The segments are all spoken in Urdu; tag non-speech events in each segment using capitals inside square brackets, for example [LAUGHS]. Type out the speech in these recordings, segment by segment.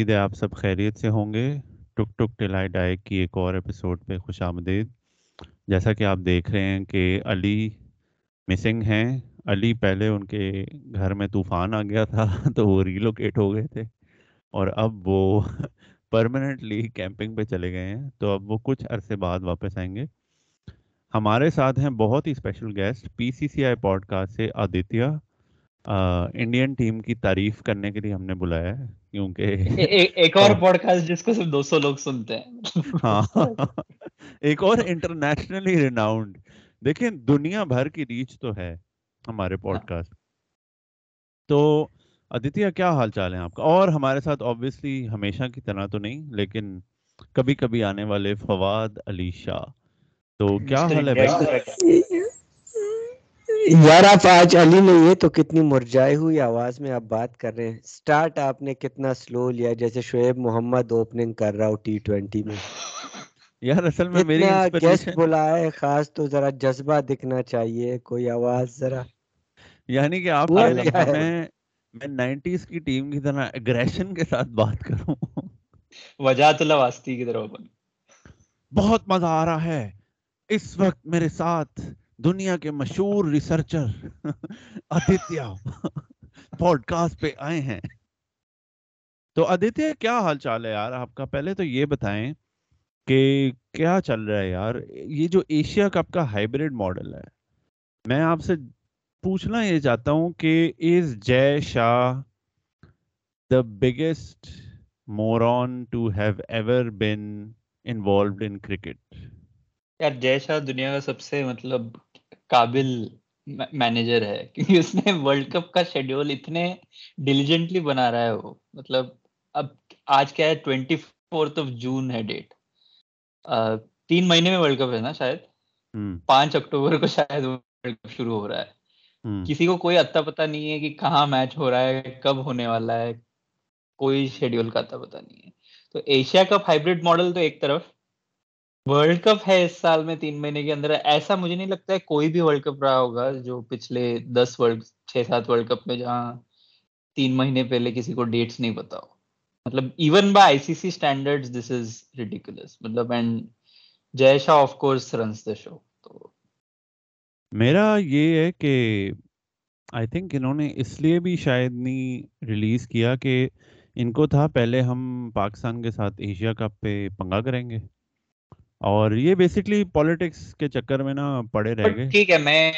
امید ہے آپ سب خیریت سے ہوں گے۔ ٹک ٹک ٹلائی ڈائک کی ایک اور ایپیسوڈ پہ خوش آمدید۔ جیسا کہ آپ دیکھ رہے ہیں کہ علی مسنگ ہیں۔ علی پہلے ان کے گھر میں طوفان آ گیا تھا [LAUGHS] تو وہ ریلوکیٹ ہو گئے تھے۔ اور اب وہ [LAUGHS] پرماننٹلی کیمپنگ پہ چلے گئے ہیں۔ تو اب وہ کچھ عرصے بعد واپس آئیں گے۔ ہمارے ساتھ ہیں بہت ہی special guest P C C I podcast سے آدتیہ۔ انڈین ٹیم کی تعریف کرنے کے لیے ہم نے بلایا ہے کیونکہ ایک اور پوڈ کاسٹ جس کو صرف دو سو لوگ سنتے ہیں۔ ہاں۔ ایک اور انٹرنیشنلی ریناؤنڈ دیکھیں دنیا بھر کی ریچ تو ہے ہمارے پوڈ کاسٹ تو ادتیہ کیا حال چال ہے آپ کا؟ اور ہمارے ساتھ آبویسلی ہمیشہ کی طرح تو نہیں لیکن کبھی کبھی آنے والے فواد علی شاہ۔ تو کیا حال ہے بھائی؟ یار آپ آج علی نہیں ہے تو کتنی مرجائے ہوئی آواز میں آپ بات کر رہے ہیں۔ سٹارٹ آپ نے کتنا سلو لیا جیسے شعیب محمد اوپننگ کر رہا ہو ٹی ٹوینٹی میں۔ یار اصل میں میری گیسٹ بلایا ہے خاص تو ذرا جذبہ دکھنا چاہیے کوئی آواز ذرا۔ یعنی کہ آپ میں میں نائنٹیز کی ٹیم کی طرح اگریشن کے ساتھ بات کروں۔ وجات اللہ واسطی کی طرح بہت مزہ آ رہا ہے۔ اس وقت میرے ساتھ دنیا کے مشہور ریسرچر [LAUGHS] آدتیہ پوڈ کاسٹ پہ آئے ہیں۔ تو آدتیہ، کیا حال چال ہے یار؟ آپ کا پہلے تو یہ بتائیں کہ کیا چل رہا ہے یار؟ یہ جو ایشیا کپ کا ہائیبریڈ ماڈل ہے، میں آپ سے پوچھنا یہ چاہتا ہوں کہ is Jay Shah the biggest moron to have ever been involved in cricket یار جے شاہ دنیا کا سب سے مطلب قابل مینیجر ہے کیونکہ اس نے ورلڈ کپ کا شیڈیول اتنے ڈیلیجنٹلی بنا رہا ہے وہ۔ مطلب اب آج کیا ہے ٹوینٹی فورتھ آف جون ہے ڈیٹ تین مہینے میں ورلڈ کپ ہے نا شاید؟ پانچ اکتوبر کو شاید ورلڈ کپ شروع ہو رہا ہے۔ کسی کو کوئی اتا پتا نہیں ہے کہ کہاں میچ ہو رہا ہے کب ہونے والا ہے کوئی شیڈیول کا اتا پتا نہیں ہے۔ تو ایشیا کپ ہائیبریڈ ماڈل تو ایک طرف۔ ورلڈ کپ ہے اس سال میں تین مہینے کے اندر۔ ایسا مجھے نہیں لگتا ہے کوئی بھی ورلڈ کپ رہا ہوگا جو پچھلے دس ورلڈ چھ سات ورلڈ کپ میں جہاں تین مہینے پہلے کسی کو ڈیٹس نہیں پتا ہو۔ مطلب even by I C C standard this is ridiculous مطلب and Jay Shah of course runs the show تو میرا یہ ہے کہ آئی تھنک انہوں نے اس لیے بھی شاید نہیں ریلیز کیا کہ ان کو تھا پہلے ہم پاکستان کے ساتھ ایشیا کپ پہ پنگا کریں گے۔ اور یہ بیسکلی پالیٹکس کے چکر میں نا پڑے رہ گئے۔ ٹھیک ہے میں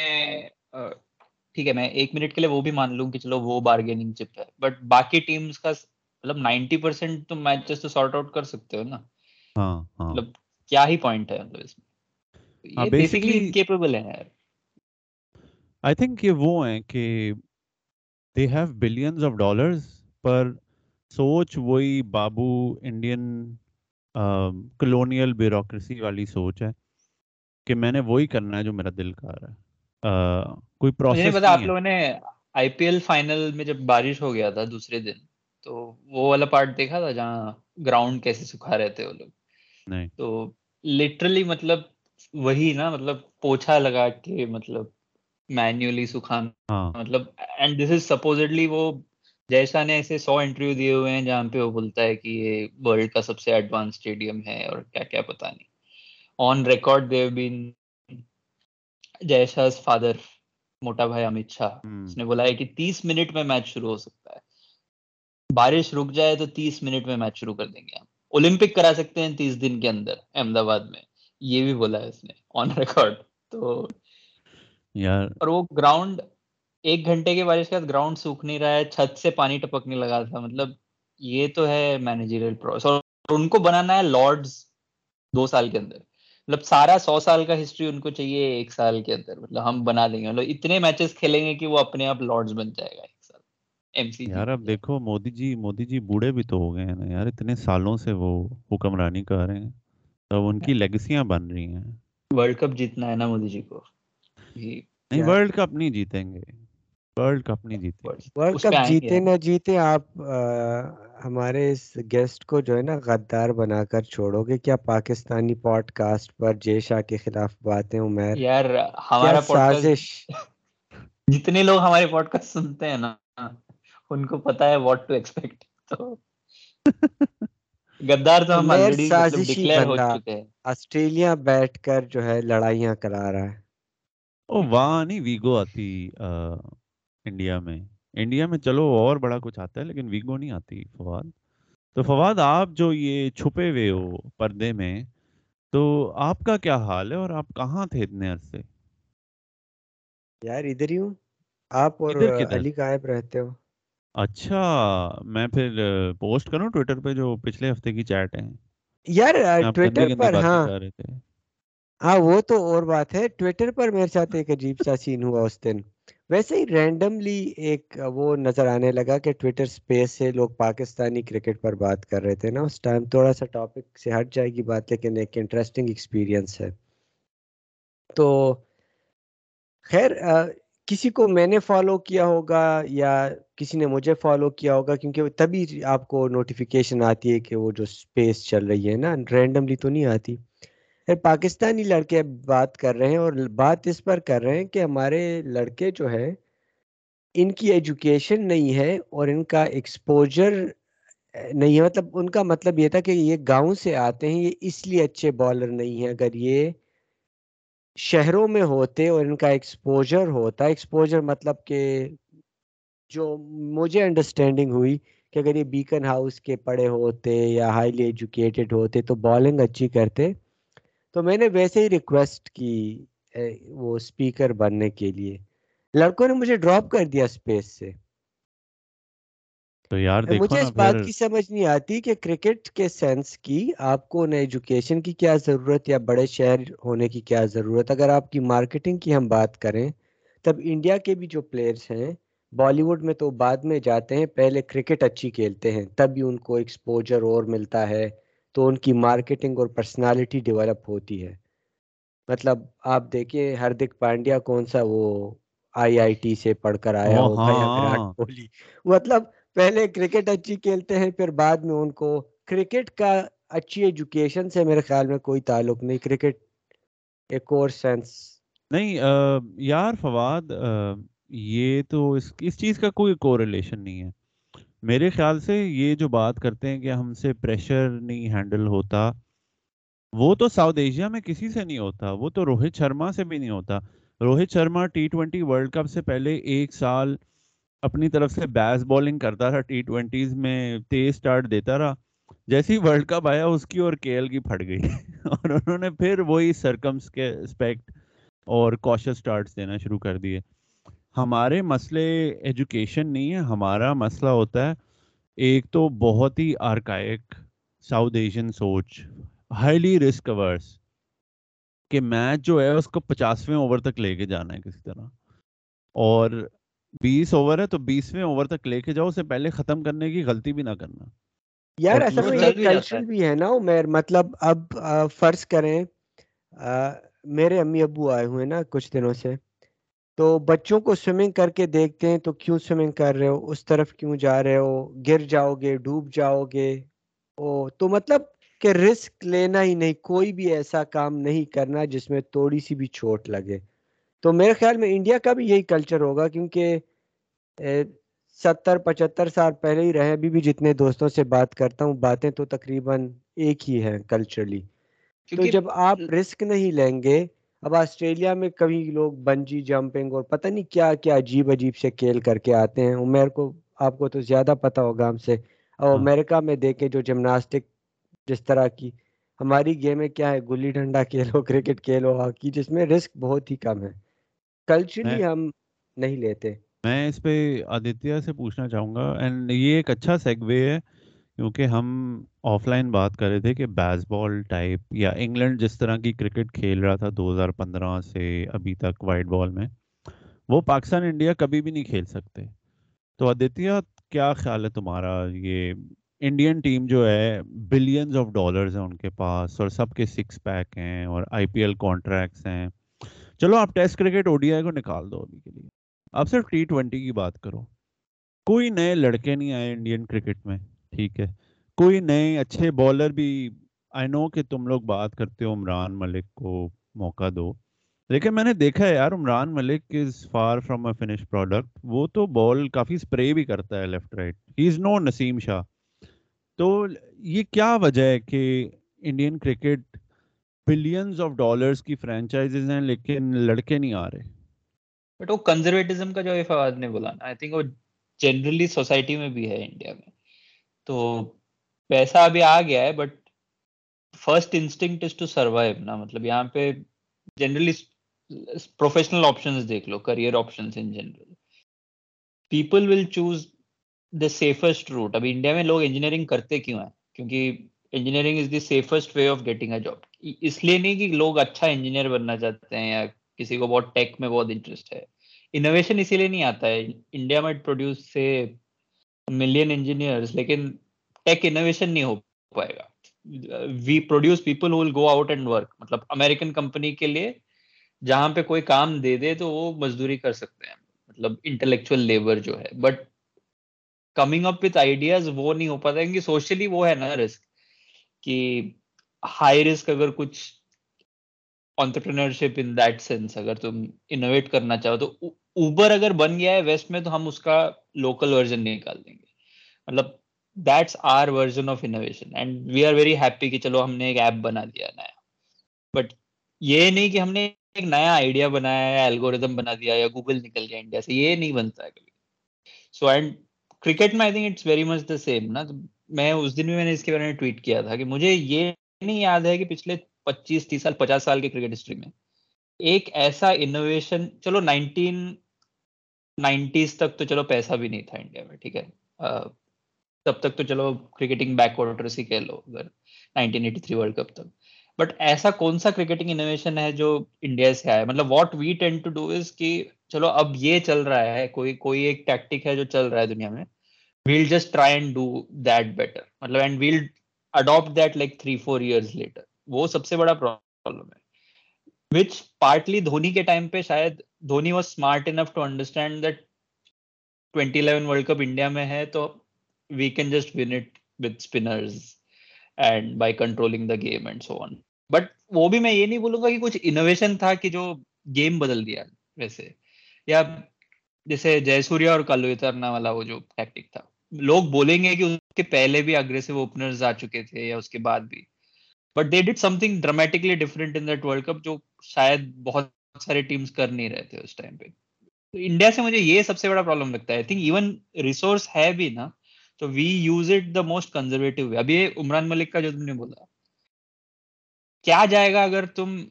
ٹھیک ہے میں ایک منٹ کے لیے وہ بھی مان لوں کہ چلو وہ بارگیننگ چپ ہے۔ بٹ باقی ٹیمز کا مطلب نائنٹی پرسینٹ تو میچز تو سارٹ آؤٹ کر سکتے ہو نا۔ ہاں ہاں۔ مطلب کیا ہی پوائنٹ ہے مطلب اس میں۔ یہ بیسیکلی انکیپیبل ہے یار آئی تھنک یہ وہ ہیں کہ they have billions of dollars پر سوچ وہی بابو انڈین کلونیل بیوروکریسی والی سوچ ہے کہ میں نے وہی کرنا ہے جو میرا دل کر رہا ہے۔ کوئی پروسیس پتا آپ لوگوں نے آئی پی ایل فائنل میں جب بارش ہو گیا تھا دوسرے دن تو وہ والا پارٹ دیکھا تھا جہاں گراؤنڈ کیسے سکھا رہے تھے وہ لوگ؟ نہیں۔ تو لٹرلی مطلب وہی نا مطلب پوچھا لگا کے مطلب مینولی سکھانا۔ مطلب اینڈ دس از سپوزڈلی وہ جیسا نے ایسے سو انٹرویو دیے ہوئے ہیں جہاں پہ وہ بولتا ہے کہ یہ ورلڈ کا سب سے ایڈوانس اسٹیڈیم ہے اور کیا کیا پتا نہیں۔ آن ریکارڈ دیو بین جیسا فادر موٹا بھائی امت شاہ۔ اس نے بولا ہے کہ تیس منٹ میں میچ شروع ہو سکتا ہے۔ بارش رک جائے تو تیس منٹ میں میچ شروع کر دیں گے ہم۔ اولمپک کرا سکتے ہیں تیس دن کے اندر احمد آباد میں۔ یہ بھی بولا ہے اس نے۔ آن ریکارڈ تو یار۔ اور وہ گراؤنڈ ایک گھنٹے کے بارش کے بعد گراؤنڈ سوکھ نہیں رہا ہے چھت سے پانی ٹپکنے لگا تھا۔ مطلب یہ تو ہے مینیجریل پروسیس اور ان کو بنانا ہے لارڈز دو سال کے اندر۔ مطلب سارا سو سال کا ہسٹری ان کو چاہیے ایک سال کے اندر۔ مطلب ہم بنا دیں گے۔ مطلب اتنے میچز کھیلیں گے کہ وہ اپنے آپ لارڈز بن جائے گا ایک سال۔ ایم سی یار اب دیکھو مودی جی مودی جی بوڑھے بھی تو ہو گئے ہیں نا یار۔ اتنے سالوں سے وہ حکمرانی کر رہے ہیں۔ تو ان کی لیگسیاں بن رہی ہیں۔ ورلڈ کپ جیتنا ہے نا مودی جی کو۔ نہیں ورلڈ کپ نہیں جیتیں گے۔ ورلڈ کپ نہیں جیتے۔ ورلڈ کپ جیتے نہ جیتے آپ ہمارے اس گیسٹ کو جو ہے نا غدار بنا کر چھوڑو گے۔ کیا پاکستانی پوڈ کاسٹ پر جے شاہ کے خلاف باتیں عمیر یار ہمارا سازش؟ جتنے لوگ ہمارے پوڈ کاسٹ سنتے ہیں نا ان کو پتا ہے واٹ ٹو ایکسپیکٹ تو غدار تو مطلب ہو چکے ہیں۔ آسٹریلیا بیٹھ کر جو ہے لڑائیاں کرا رہا ہے۔ وہاں نہیں ویگو آتی انڈیا میں۔ انڈیا میں چلو اور بڑا کچھ آتا ہے لیکن ویگو نہیں آتی فواد۔ تو ہاں۔ فواد آپ جو یہ چھپے ہوئے ہو پردے میں تو آپ کا کیا حال ہے اور آپ کہاں تھے اتنے عرصے؟ یار ادھر ہی ہوں۔ آپ اور علی غائب رہتے ہو۔ اچھا میں پھر پوسٹ کروں ٹویٹر پہ جو پچھلے ہفتے کی چیٹ ہیں۔ یار ٹویٹر پر ہاں۔ ہاں وہ تو اور بات ہے۔ ٹویٹر پر میرے ساتھ ایک عجیب سا [LAUGHS] سین ہوا اس دن۔ ویسے ہی رینڈملی ایک وہ نظر آنے لگا کہ ٹویٹر سپیس سے لوگ پاکستانی کرکٹ پر بات کر رہے تھے نا، اس ٹائم تھوڑا سا ٹاپک سے ہٹ جائے گی بات، لیکن ایک انٹرسٹنگ ایکسپیرینس ہے۔ تو خیر کسی کو میں نے فالو کیا ہوگا یا کسی نے مجھے فالو کیا ہوگا، کیونکہ تبھی آپ کو نوٹیفیکیشن آتی ہے کہ وہ جو سپیس چل رہی ہے نا رینڈملی تو نہیں آتی۔ پھر پاکستانی لڑکے بات کر رہے ہیں اور بات اس پر کر رہے ہیں کہ ہمارے لڑکے جو ہیں، ان کی ایجوکیشن نہیں ہے اور ان کا ایکسپوجر نہیں ہے۔ مطلب ان کا مطلب یہ تھا کہ یہ گاؤں سے آتے ہیں، یہ اس لیے اچھے بالر نہیں ہیں۔ اگر یہ شہروں میں ہوتے اور ان کا ایکسپوجر ہوتا ایکسپوجر مطلب کہ جو مجھے انڈرسٹینڈنگ ہوئی کہ اگر یہ بیکن ہاؤس کے پڑے ہوتے یا ہائیلی ایجوکیٹڈ ہوتے تو بالنگ اچھی کرتے۔ تو میں نے ویسے ہی ریکویسٹ کی وہ اسپیکر بننے کے لیے۔ لڑکوں نے مجھے ڈراپ کر دیا اسپیس سے۔ تو یار مجھے اس بات کی سمجھ نہیں آتی کہ کرکٹ کے سینس کی آپ کو انہیں ایجوکیشن کی کیا ضرورت یا بڑے شہر ہونے کی کیا ضرورت؟ اگر آپ کی مارکیٹنگ کی ہم بات کریں تب انڈیا کے بھی جو پلیئرس ہیں بالی ووڈ میں تو بعد میں جاتے ہیں پہلے کرکٹ اچھی کھیلتے ہیں تب بھی ان کو ایکسپوجر اور ملتا ہے۔ تو ان کی مارکیٹنگ اور پرسنالٹی ڈیولپ ہوتی ہے۔ مطلب آپ دیکھیے ہردک پانڈیا کون سا وہ آئی آئی ٹی سے پڑھ کر آیا ہاں، وراٹ ہاں۔ کوہلی۔ مطلب پہلے کرکٹ اچھی کھیلتے ہیں پھر بعد میں ان کو کرکٹ کا اچھی ایجوکیشن سے میرے خیال میں کوئی تعلق نہیں۔ کرکٹ ایک اور سینس نہیں یار فواد یہ تو اس اس چیز کا کوئی کوریلیشن نہیں ہے۔ میرے خیال سے یہ جو بات کرتے ہیں کہ ہم سے پریشر نہیں ہینڈل ہوتا، وہ تو ساؤتھ ایشیا میں کسی سے نہیں ہوتا، وہ تو روہت شرما سے بھی نہیں ہوتا۔ Rohit Sharma T twenty world cup سے پہلے ایک سال اپنی طرف سے بیس بالنگ کرتا رہا ٹی ٹوینٹیز میں تیز سٹارٹ دیتا رہا۔ جیسے ہی ورلڈ کپ آیا، اس کی اور کے ایل کی پھٹ گئی۔ [LAUGHS] اور انہوں نے پھر وہی سرکمس کے اسپیکٹ اور کوشش سٹارٹس دینا شروع کر دیے۔ ہمارے مسئلے ایجوکیشن نہیں ہے ہمارا مسئلہ ہوتا ہے ایک تو بہت ہی آرکائک ساؤتھ ایشین سوچ ہائیلی رسک ورس کہ میچ جو ہے اس کو پچاسویں اوور تک لے کے جانا ہے کسی طرح۔ اور بیس اوور ہے تو بیسویں اوور تک لے کے جاؤ اسے پہلے ختم کرنے کی غلطی بھی نہ کرنا۔ یار ایسا کوئی کلچر بھی ہے۔ نا عمر مطلب اب فرض کریں میرے امی ابو آئے ہوئے نا کچھ دنوں سے۔ تو بچوں کو سوئمنگ کر کے دیکھتے ہیں تو کیوں سوئمنگ کر رہے ہو؟ اس طرف کیوں جا رہے ہو؟ گر جاؤ گے ڈوب جاؤ گے؟ او تو مطلب کہ رسک لینا ہی نہیں کوئی بھی ایسا کام نہیں کرنا جس میں تھوڑی سی بھی چوٹ لگے۔ تو میرے خیال میں انڈیا کا بھی یہی کلچر ہوگا کیونکہ ستر پچہتر سال پہلے ہی رہے ابھی بھی جتنے دوستوں سے بات کرتا ہوں باتیں تو تقریباً ایک ہی ہیں کلچرلی تو جب آپ رسک نہیں لیں گے اب آسٹریلیا میں کبھی لوگ بنجی جمپنگ اور پتہ نہیں کیا کیا عجیب عجیب سے کھیل کر کے آتے ہیں۔ عمیر کو آپ کو تو زیادہ پتہ ہوگا ہم سے۔ اور ہاں۔ امریکہ میں دیکھیں جو جمناسٹک جس طرح کی ہماری گیم میں کیا ہے؟ گلی ڈنڈا کھیلو کرکٹ کھیلو ہاکی جس میں رسک بہت ہی کم ہے۔ کلچرلی ہم نہیں لیتے۔ میں اس پہ آدتیہ سے پوچھنا چاہوں گا۔ اینڈ یہ ایک اچھا سیگوے ہے کیونکہ ہم آف لائن بات کر رہے تھے کہ بیس بال ٹائپ یا انگلینڈ جس طرح کی کرکٹ کھیل رہا تھا دو ہزار پندرہ سے ابھی تک وائٹ بال میں، وہ پاکستان انڈیا کبھی بھی نہیں کھیل سکتے۔ تو آدتیہ، کیا خیال ہے تمہارا؟ یہ انڈین ٹیم جو ہے بلینز آف ڈالرز ہیں ان کے پاس اور سب کے سکس پیک ہیں اور آئی پی ایل کانٹریکٹس ہیں۔ چلو آپ test cricket O D I کو نکال دو ابھی کے لیے۔ آپ صرف ٹی ٹوینٹی کی بات کرو۔ کوئی نئے لڑکے نہیں آئے انڈین کرکٹ میں۔ ٹھیک ہے۔ کوئی نئے اچھے بالر بھی آئی نو کہ تم لوگ بات کرتے ہو، عمران ملک کو موقع دو۔ لیکن میں نے دیکھا ہے یار، Imran Malik is far from a finish product وہ تو بال کافی اسپرے بھی کرتا ہے لیفٹ رائٹ ہی از نو نسیم شاہ تو یہ کیا وجہ ہے کہ Indian cricket billions of dollars کی فرینچائزز ہیں لیکن لڑکے نہیں آ رہے؟ بٹ وہ کنزرویٹزم کا جو فواد نے بولا نا آئی تھنک وہ جنرلی سوسائٹی میں بھی ہے انڈیا میں۔ تو پیسہ ابھی آ گیا ہے but first instinct is to survive نا۔ مطلب یہاں پہ جنرلی پروفیشنل آپشنز دیکھ لو career options in general people will choose the safest route ابھی انڈیا میں لوگ انجینئرنگ کرتے کیوں ہیں؟ کیونکہ engineering is the safest way of getting a job اس لیے نہیں کہ لوگ اچھا انجینئر بننا چاہتے ہیں یا کسی کو بہت ٹیک میں بہت انٹرسٹ ہے۔ انوویشن اسی لیے نہیں آتا ہے۔ انڈیا میں پروڈیوس سے ملین انجینئرس لیکن ٹیک انوویشن نہیں ہو پائے گا. We produce people will go out and work مطلب امیریکن کمپنی کے لیے جہاں پہ کوئی کام دے دے تو وہ مزدوری کر سکتے ہیں. مطلب انٹلیکچوئل لیبر جو ہے. But coming up with ideas وہ نہیں ہو پاتا کیونکہ سوشلی وہ ہے نا رسک کہ ہائی رسک اگر کچھ آنٹرپرینرشپ ان دیٹ سینس اگر تم انوویٹ کرنا چاہو تو اوبر اگر بن گیا ہے ویسٹ میں تو ہم اس کا لوکل ورژن نکال دیں گے۔ مطلب that's our version of innovation and we are very happy کہ چلو ہم نے ایک ایپ بنا دیا نیا۔ بٹ یہ نہیں کہ ہم نے ایک نیا آئیڈیا بنایا یا الگوریدم بنا دیا یا گوگل نکل گیا انڈیا سے، یہ نہیں بنتا ہے کبھی۔ سو اینڈ کرکٹ میں I think it's very much the same نا۔ میں اس دن بھی میں نے اس کے بارے میں ٹویٹ کیا تھا کہ مجھے یہ نہیں یاد ہے کہ پچھلے پچیس تیس سال، پچاس سال کے کرکٹ ہسٹری میں ایک ایسا انوویشن چلو نائنٹین نائنٹیز تک تو چلو پیسہ بھی نہیں تھا انڈیا میں، ٹھیک ہے۔ تب تک تو چلو کرکٹنگ بیک واٹر ہی کہہ لو، اگر nineteen eighty three world cup تک۔ بٹ ایسا کون سا کرکٹنگ انوویشن ہے جو انڈیا سے آیا؟ مطلب what we tend to do is کہ چلو اب یہ چل رہا ہے، کوئی کوئی ایک ٹیکٹک ہے جو چل رہا ہے دنیا میں۔ We'll just try and do that better مطلب and we'll adapt that like three four years later وہ سب سے بڑا پرابلم ہے۔ وچ پارٹلی دھونی کے ٹائم پہ شاید Dhoni was smart enough to understand that twenty eleven world cup India میں ہے تو we can just win it with spinners and by controlling the game and so on but وہ بھی میں یہ نہیں بولوں گا کہ کچھ انوویشن تھا کہ جو گیم بدل دیا ویسے یا جیسے جے سوریا اور کلو اترنا والا وہ جو ٹیکٹک تھا لوگ بولیں گے کہ اس کے پہلے بھی اگریسو اوپنرز آ چکے تھے یا اس کے بعد بھی but they did something dramatically different in that world cup جو شاید بہت سارے ٹیمس کر نہیں رہے تھے اس ٹائم پہ۔ تو انڈیا سے مجھے یہ سب سے بڑا پرابلم لگتا ہے۔ آئی تھنک ایون ریسورس ہے بھی نا، تو we use it the most conservative way ابھی عمران ملک کا جو تم نے بولا، کیا جائے گا اگر تم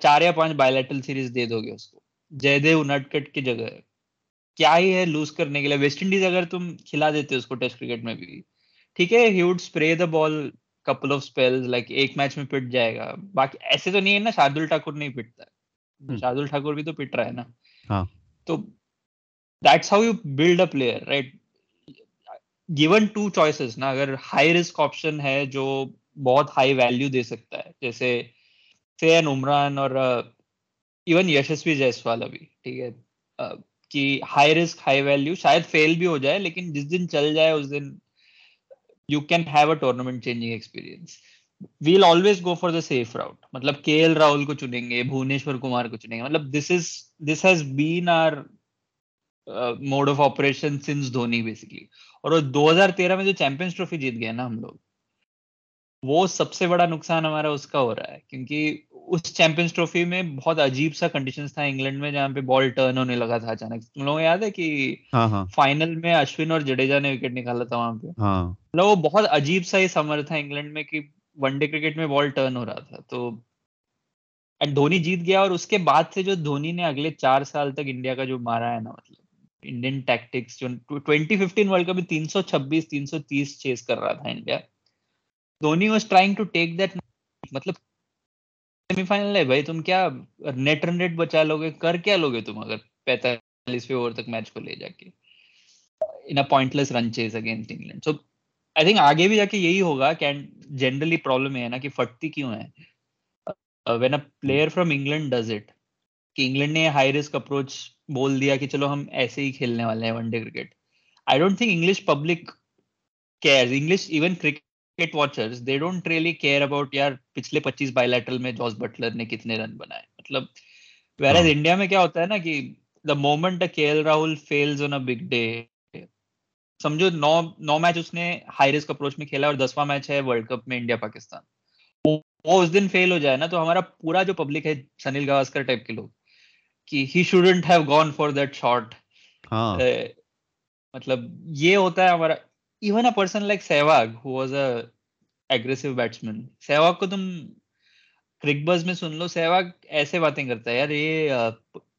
چار یا پانچ بایولیٹرل سیریز دے دو گے اس کو؟ جے دیو نٹ کی جگہ کیا ہی ہے لوز کرنے کے لیے؟ ویسٹ انڈیز اگر تم کھلا دیتے اس کو ٹیسٹ کرکٹ میں بھی، ٹھیک ہے he would spray the ball couple of spell like ایک میچ میں پٹ جائے گا۔ باقی ایسے تو نہیں ہے نا شاردل ٹھاکر نہیں پٹتا۔ ہے شاردل ٹھاکر بھی تو پٹ رہا ہے نا۔ تو that's how you build a player right given two choices نا اگر ہائی رسک آپشن ہے جو بہت ہائی ویلو دے سکتا ہے جیسے سین عمران اور ایون یشسوی جیسوال ابھی ٹھیک ہے کہ ہائی رسک ہائی ویلو شاید فیل بھی ہو جائے لیکن جس دن چل جائے اس دن you can have a tournament changing experience we'll always go for the safe route مطلب کے ایل راہل کو چنیں گے بھونیشور کمار کو چنیں گے مطلب this is this has been our mode of operation since Dhoni basically اور دو ہزار تیرہ میں جو چیمپئنس ٹرافی جیت گئے نا ہم لوگ وہ سب سے بڑا نقصان ہمارا اس کا ہو رہا ہے کیونکہ اس چیمپئنس ٹرافی میں بہت عجیب سا کنڈیشن تھا انگلینڈ میں جہاں پہ بال ٹرن ہونے لگا تھا اچانک تم لوگوں کو یاد ہے کہ فائنل۔ میں اشون اور جڈیجا نے وکٹ نکالا تھا وہاں پہ۔ مطلب وہ بہت عجیب سا یہ سمر تھا انگلینڈ میں کہ ون ڈے کرکٹ میں بال ٹرن ہو رہا تھا، تو اینڈ دھونی جیت گیا اور اس کے بعد سے جو دھونی نے اگلے چار سال تک انڈیا کا جو مارا ہے نا مطلب انڈین ٹیکٹکس جو ٹوینٹی ففٹین ورلڈ کپ میں تین سو چھبیس، تین سو تیس چیز کر رہا تھا India, Dhoni was trying to take that مطلب سیمی فائنل ہے بھائی، تم کیا نیٹ رن ریٹ بچا لو گے کر کیا لو گے تم اگر پینتالیسویں اوور تک میچ کو لے جا کے؟ ان pointless run chase against England so I think آگے بھی جا کے یہی ہوگا کہ جنرلی پرابلم ہے نا کہ پھٹتی کیوں ہے؟ When a player from England does it کہ انگلینڈ نے ہائی رسک اپروچ بول دیا کہ چلو ہم ایسے ہی کھیلنے والے ہیں one day cricket I don't think English public care English even cricket watchers they don't really care about یار پچھلے پچیس بائی لیٹرل میں جارج بٹلر نے کتنے رن بنائے مطلب ویئر ایز انڈیا میں کیا ہوتا ہے نا کہ the moment K L Rahul falls on a big day سمجھو نو نو میچ اس نے ہائی رسک اپروچ میں کھیلا اور دسواں میچ ہے ورلڈ کپ میں انڈیا پاکستان وہ اس دن فیل ہو جائے نا تو ہمارا پورا جو پبلک ہے سنیل گواسکر ٹائپ کے لوگ کہ he shouldn't have gone for that shot مطلب یہ ہوتا ہے ہمارا even a person like Sehwag who was a aggressive batsman Sehwag کو تم کرک بز میں سن لو سہواگ ایسے باتیں کرتا ہے یار یہ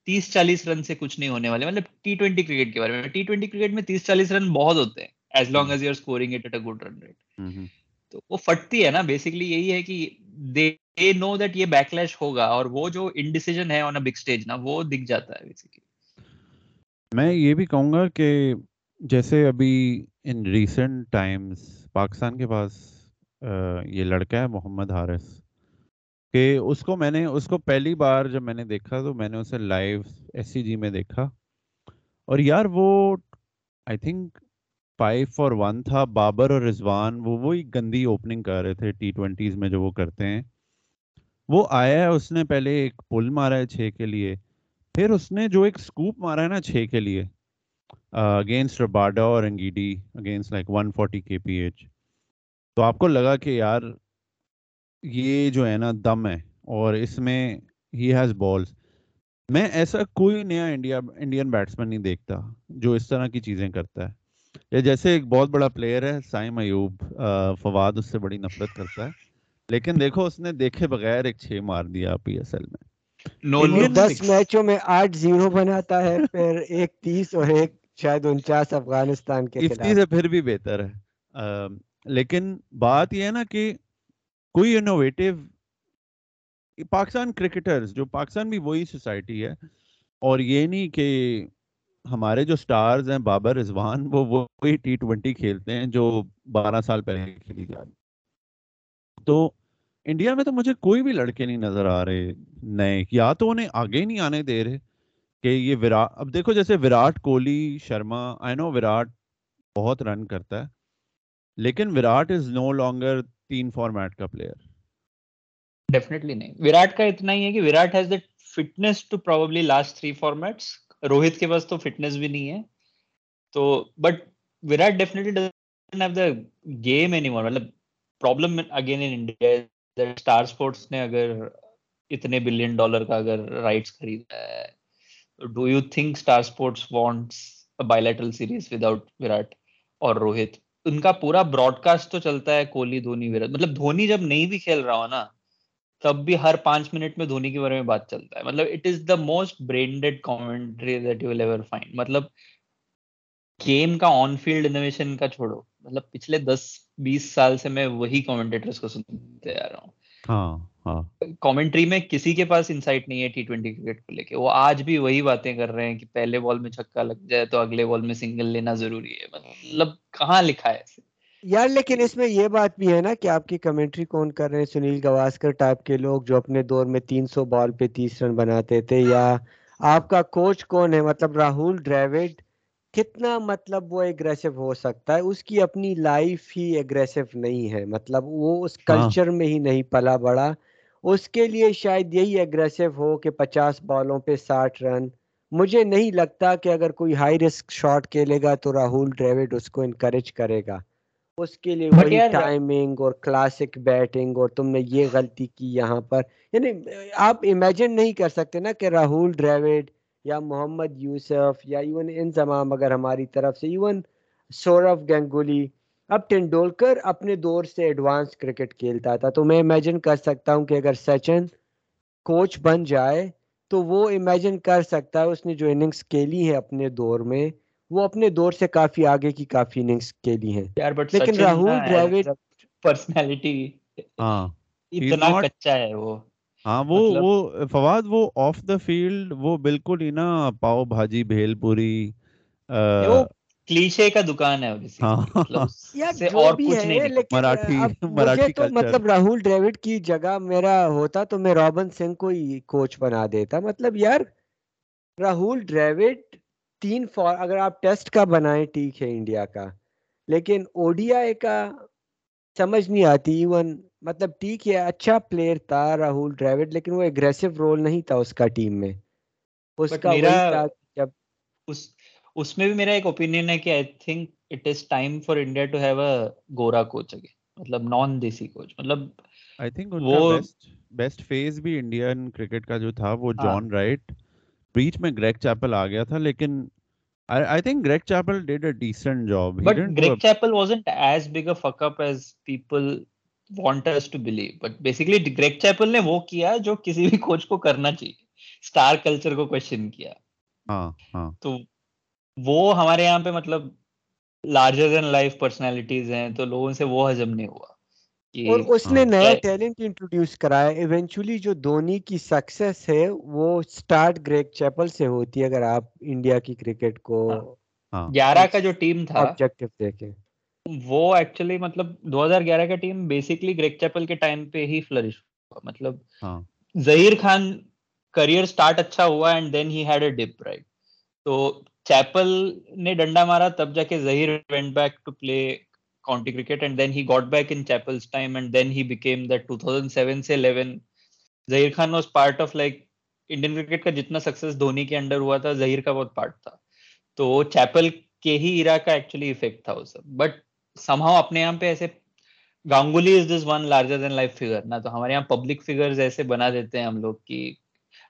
تیس چالیس رن سے کچھ نہیں ہونے والے مطلب ٹی ٹوینٹی کرکٹ کے بارے میں۔ ٹی ٹوینٹی کرکٹ میں تیس چالیس رن بہت ہوتے ہیں as long as you are scoring it at a good run rate تو وہ پھٹتی ہے نا بیسکلی یہی ہے کہ دے نو دیٹ یہ بیک لیش ہوگا اور وہ جو انڈیسیجن ہے آن اے بگ اسٹیج نا وہ دکھ جاتا ہے بیسکلی میں یہ بھی کہوں گا کہ جیسے ابھی ان ریسنٹ ٹائمز پاکستان کے پاس یہ لڑکا ہے محمد حارث۔ کہ اس کو میں نے، اس کو پہلی بار جب میں نے دیکھا تو میں نے اسے لائیو ایس سی جی میں دیکھا۔ اور یار وہ I think five four one تھا، بابر اور رضوان، وہ وہی گندی اوپننگ کر رہے تھے ٹی ٹوینٹیز میں جو وہ کرتے ہیں۔ وہ آیا ہے، اس نے پہلے ایک پل مارا ہے چھ کے لیے، پھر اس نے جو ایک اسکوپ مارا ہے نا چھ کے لیے اگینسٹ رباڈا اور Ngidi against like one forty K P H تو آپ کو لگا کہ یار یہ جو ہے نا دم ہے اور اس میں ہی ہیز بالس میں ایسا کوئی نیا انڈیا انڈین بیٹسمین نہیں دیکھتا جو اس طرح کی چیزیں کرتا ہے۔ یا جیسے ایک بہت بڑا پلیئر ہے سائم ایوب فواد اس سے بڑی نفرت کرتا ہے۔ لیکن دیکھو اس نے دیکھے بغیر ایک چھ مار دیا پی ایس ایل میں۔ دس میچوں میں آٹھ زیرو بناتا ہے پھر ایک تیس اور ایک شاید انچاس افغانستان کے سے پھر بھی بہتر ہے۔ لیکن بات یہ ہے نا کہ کوئی انوویٹو پاکستان کرکٹرز جو پاکستان بھی وہی سوسائٹی ہے، اور یہ نہیں کہ ہمارے جو سٹارز ہیں، بابر رضوان، وہ وہی ٹی ٹوینٹی کھیلتے ہیں جو بارہ سال پہلے کھیلی جا رہی تو انڈیا میں تو مجھے کوئی بھی لڑکے نہیں نظر آ رہے نئے۔ یا تو انہیں آگے نہیں آنے دے رہے کہ یہ وراٹ اب دیکھو جیسے وراٹ کوہلی، شرما آئی نو وراٹ بہت رن کرتا ہے، لیکن وراٹ از نو لانگر تین فارمیٹ کا پلیئر ڈیفینیٹلی نہیں. وراٹ کا اتنا ہی ہے کہ Virat has the fitness to probably last three formats Rohit کے پاس تو فٹنس بھی نہیں ہے. تو but Virat definitely doesn't have the game any more مطلب problem again in India Star Sports نے اگر اتنے بلین ڈالر کا اگر رائٹس خریدا ہے do you think Star Sports wants bilateral series without Virat اور روہت ان کا پورا براڈ کاسٹ تو چلتا ہے کوہلی دھونی ویرت مطلب دھونی جب نہیں بھی کھیل رہا ہو نا تب بھی ہر پانچ منٹ میں دھونی کے بارے میں بات چلتا ہے۔ مطلب it is the most branded commentary that you will ever find مطلب گیم کا آن فیلڈ انوویشن کا چھوڑو۔ مطلب پچھلے دس بیس سال سے میں وہی کامنٹیٹرس کو سنتے آ رہا ہوں۔ ہاں، ہاں۔ میں کسی کے پاس انسائٹ نہیں ہے ٹی ٹوینٹی کرکٹ کو لے کے۔ وہ آج بھی وہی باتیں کر رہے ہیں کہ پہلے بال میں چھکا لگ جائے تو اگلے بال میں سنگل لینا ضروری ہے۔ مطلب کہاں لکھا ہے یار لیکن اس میں یہ بات بھی ہے نا کہ آپ کی کمنٹری کون کر رہے ہیں؟ سنیل گواسکر ٹائپ کے لوگ جو اپنے دور میں تین سو بال پہ تیس رن بناتے تھے یا آپ کا کوچ کون ہے؟ مطلب راہل ڈریوڈ۔ کتنا مطلب وہ اگریسو ہو سکتا ہے؟ اس کی اپنی لائف ہی اگریسو نہیں ہے۔ مطلب وہ اس کلچر ہاں۔ میں ہی نہیں پلا بڑا۔ اس کے لیے شاید یہی اگریسو ہو کہ پچاس بالوں پہ ساٹھ رن۔ مجھے نہیں لگتا کہ اگر کوئی ہائی رسک شاٹ کھیلے گا تو راہل ڈریوڈ اس کو انکریج کرے گا۔ اس کے لیے وہی ٹائمنگ اور کلاسک بیٹنگ اور تم نے یہ غلطی کی یہاں پر۔ یعنی آپ امیجن نہیں کر سکتے نا کہ راہل ڈریوڈ یا محمد یوسف یا ایون انضمام اگر ہماری طرف سے ایون سورف گنگولی اب ٹینڈولکر اپنے دور سے ایڈوانس کرکٹ کھیلتا تھا تو میں امیجن کر سکتا ہوں کہ اگر سچن کوچ بن جائے تو وہ امیجن کر سکتا ہے اس نے جو اننگز کھیلی ہے اپنے دور میں وہ اپنے دور سے کافی آگے کی کافی اننگز کھیلی ہیں۔ لیکن راہل ڈراوڈ پرسنالٹی ہاں [LAUGHS] اتنا کچا ہے وہ۔ ہاں وہ مطلب وہ فواد وہ آف دا فیلڈ وہ بالکل ہی نا پاؤ بھاجی بھیل پوری کلیشے کا دکان ہے ہاں۔ مطلب [LAUGHS] مطلب راہل ڈریوڈ کی جگہ میرا ہوتا تو میں رابن سنگھ کو ہی کوچ بنا دیتا۔ مطلب یار راہل ڈریوڈ تین فار اگر آپ ٹیسٹ کا بنائیں ٹھیک ہے انڈیا کا لیکن اوڈیا کا سمجھ نہیں آتی ایون مطلب ٹھیک ہے اچھا پلیئر تھا راہل ڈراوڈ لیکن وہ اگریسو رول نہیں تھا اس کا ٹیم میں۔ اس کا جب اس اس میں بھی میرا ایک اوپینین ہے کہ I think it is time for India to have a gora coach again مطلب نان دیسی کوچ مطلب آئی تھنک وہ بیسٹ فیز بھی انڈین کرکٹ کا جو تھا وہ جان رائٹ بیچ میں گریگ چیپل آ گیا تھا لیکن Greg Chappell did a decent job he but ڈidn't do Greg a- Chappell wasn't as big a fuck up as people want us to believe. But basically Greg Chappell نے وہ کیا جو کسی بھی کوچ کو کرنا چاہیے. اسٹار کلچر کو کوشچن کیا. ہاں ہاں. تو وہ ہمارے یہاں پہ مطلب لارجر دین لائف پرسنالٹیز ہیں تو لوگوں سے وہ ہضم نہیں ہوا اور اس نے ہاں نیا ٹیلنٹ انٹروڈیوس کرایا۔ ایونچولی جو دھونی کی سکسیس ہے وہ سٹارٹ گریگ چیپل سے ہوتی ہے اگر آپ انڈیا کی کرکٹ کو ہاں گیارہ کا جو ٹیم تھا آبجیکٹو دیکھیں۔ وہ ایکچولی مطلب دو ہزار گیارہ کا ٹیم بیسکلی گریگ چیپل کے ٹائم پہ ہی فلرش ہوا۔ مطلب ہاں۔ ظہیر خان کریئر سٹارٹ اچھا ہوا and then he had a dip right تو چیپل نے ڈنڈا مارا، تب جا کے Zaheer went back to play county cricket and then he got back in Chappell's time and then he became that 2007 سے 11 Zaheer Khan was part of like Indian cricket کا جتنا سکسیس دھونی کے انڈر ہوا تھا ظہیر کا بہت پارٹ تھا۔ تو وہ چیپل کے ہی ایرا کا ایکچولی افیکٹ تھا وہ سب۔ بٹ سم ہاؤ اپنے یہاں پہ ایسے Ganguly is this one larger than life figure نا تو ہمارے یہاں پبلک فگرز ایسے بنا دیتے ہیں ہم لوگ کی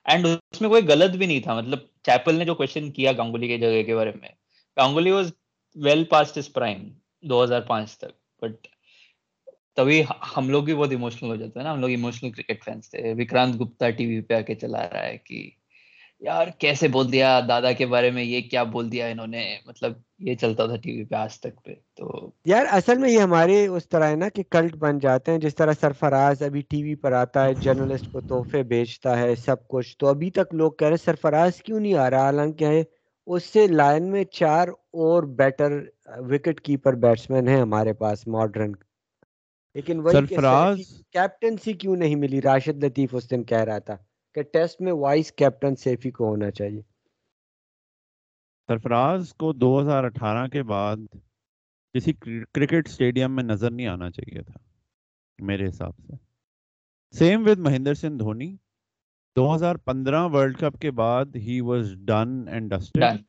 اینڈ اس میں کوئی غلط بھی نہیں تھا۔ مطلب چیپل نے جو کوشچن کیا گانگولی کے جگہ کے بارے میں، Ganguly was well past his prime دو ہزار پانچ تک۔ بٹ تبھی ہم لوگ بھی بہت ایموشنل ہو جاتے ہیں نا۔ ہم لوگ ایموشنل کرکٹ فینس تھے۔ وکرانت گپتا ٹی وی پہ آ کے چلا رہا ہے کہ یار کیسے بول دیا دادا کے بارے میں یہ کیا بول دیا انہوں نے؟ مطلب یہ چلتا تھا ٹی وی پہ آج تک پہ تو یار اصل میں یہ ہمارے اس طرح ہے نا کہ کلٹ بن جاتے ہیں جس طرح سرفراز ابھی ٹی وی پر آتا ہے جرنلسٹ کو تحفے بیچتا ہے سب کچھ۔ تو ابھی تک لوگ کہہ رہے ہیں سرفراز کیوں نہیں آ رہا؟ حالانکہ اس سے لائن میں چار اور بیٹر وکٹ کیپر بیٹسمین ہیں ہمارے پاس ماڈرن۔ لیکن وہی سرفراز؟ کیپٹنسی کیوں نہیں ملی؟ راشد لطیف اس دن کہہ رہا تھا۔ کہ ٹیسٹ میں وائس کیپٹن سیفی کو ہونا چاہیے۔ سرفراز کو دو ہزار اٹھارہ کے بعد کسی کرکٹ اسٹیڈیم میں نظر نہیں آنا چاہیے تھا میرے حساب سے۔ Same with Mahendra Singh Dhoni. دو ہزار پندرہ ورلڈ کپ کے بعد ہی واز ڈن اینڈ ڈسٹڈ